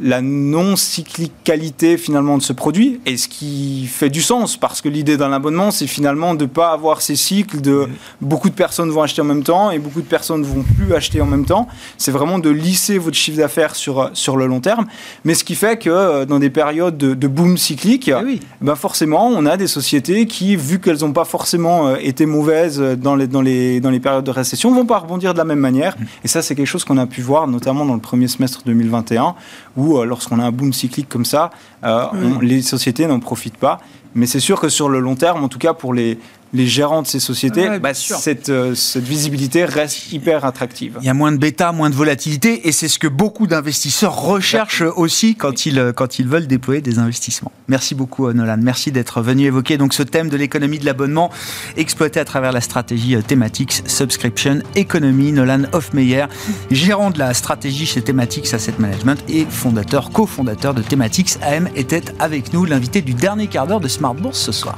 la non-cyclicalité finalement de ce produit, et ce qui fait du sens, parce que l'idée d'un abonnement, c'est finalement de ne pas avoir ces cycles de beaucoup de personnes vont acheter en même temps et beaucoup de personnes ne vont plus acheter en même temps. C'est vraiment de lisser votre chiffre d'affaires sur, sur le long terme, mais ce qui fait que euh, dans des périodes de, boom cyclique, eh ben forcément, on a des sociétés qui, vu qu'elles n'ont pas forcément euh, été mauvaises dans les, dans, les, dans les périodes de récession, vont pas rebondir de la même manière. Mmh. Et ça, c'est quelque chose qu'on a pu voir, notamment dans le premier semestre 2021, où euh, lorsqu'on a un boom cyclique comme ça, euh, les sociétés n'en profitent pas. Mais c'est sûr que sur le long terme, en tout cas pour les, les gérants de ces sociétés, bah, cette, euh, cette, visibilité reste hyper attractive. Il y a moins de bêta, moins de volatilité, et c'est ce que beaucoup d'investisseurs recherchent aussi quand ils, quand ils veulent déployer des investissements. Merci beaucoup Nolan, merci d'être venu évoquer donc ce thème de l'économie de l'abonnement exploité à travers la stratégie Thematics Subscription Economy. Nolan Hofmeyer, gérant de la stratégie chez Thematics Asset Management et fondateur, cofondateur de Thematics AM, était avec nous, l'invité du dernier quart d'heure de Smart Bourse ce soir.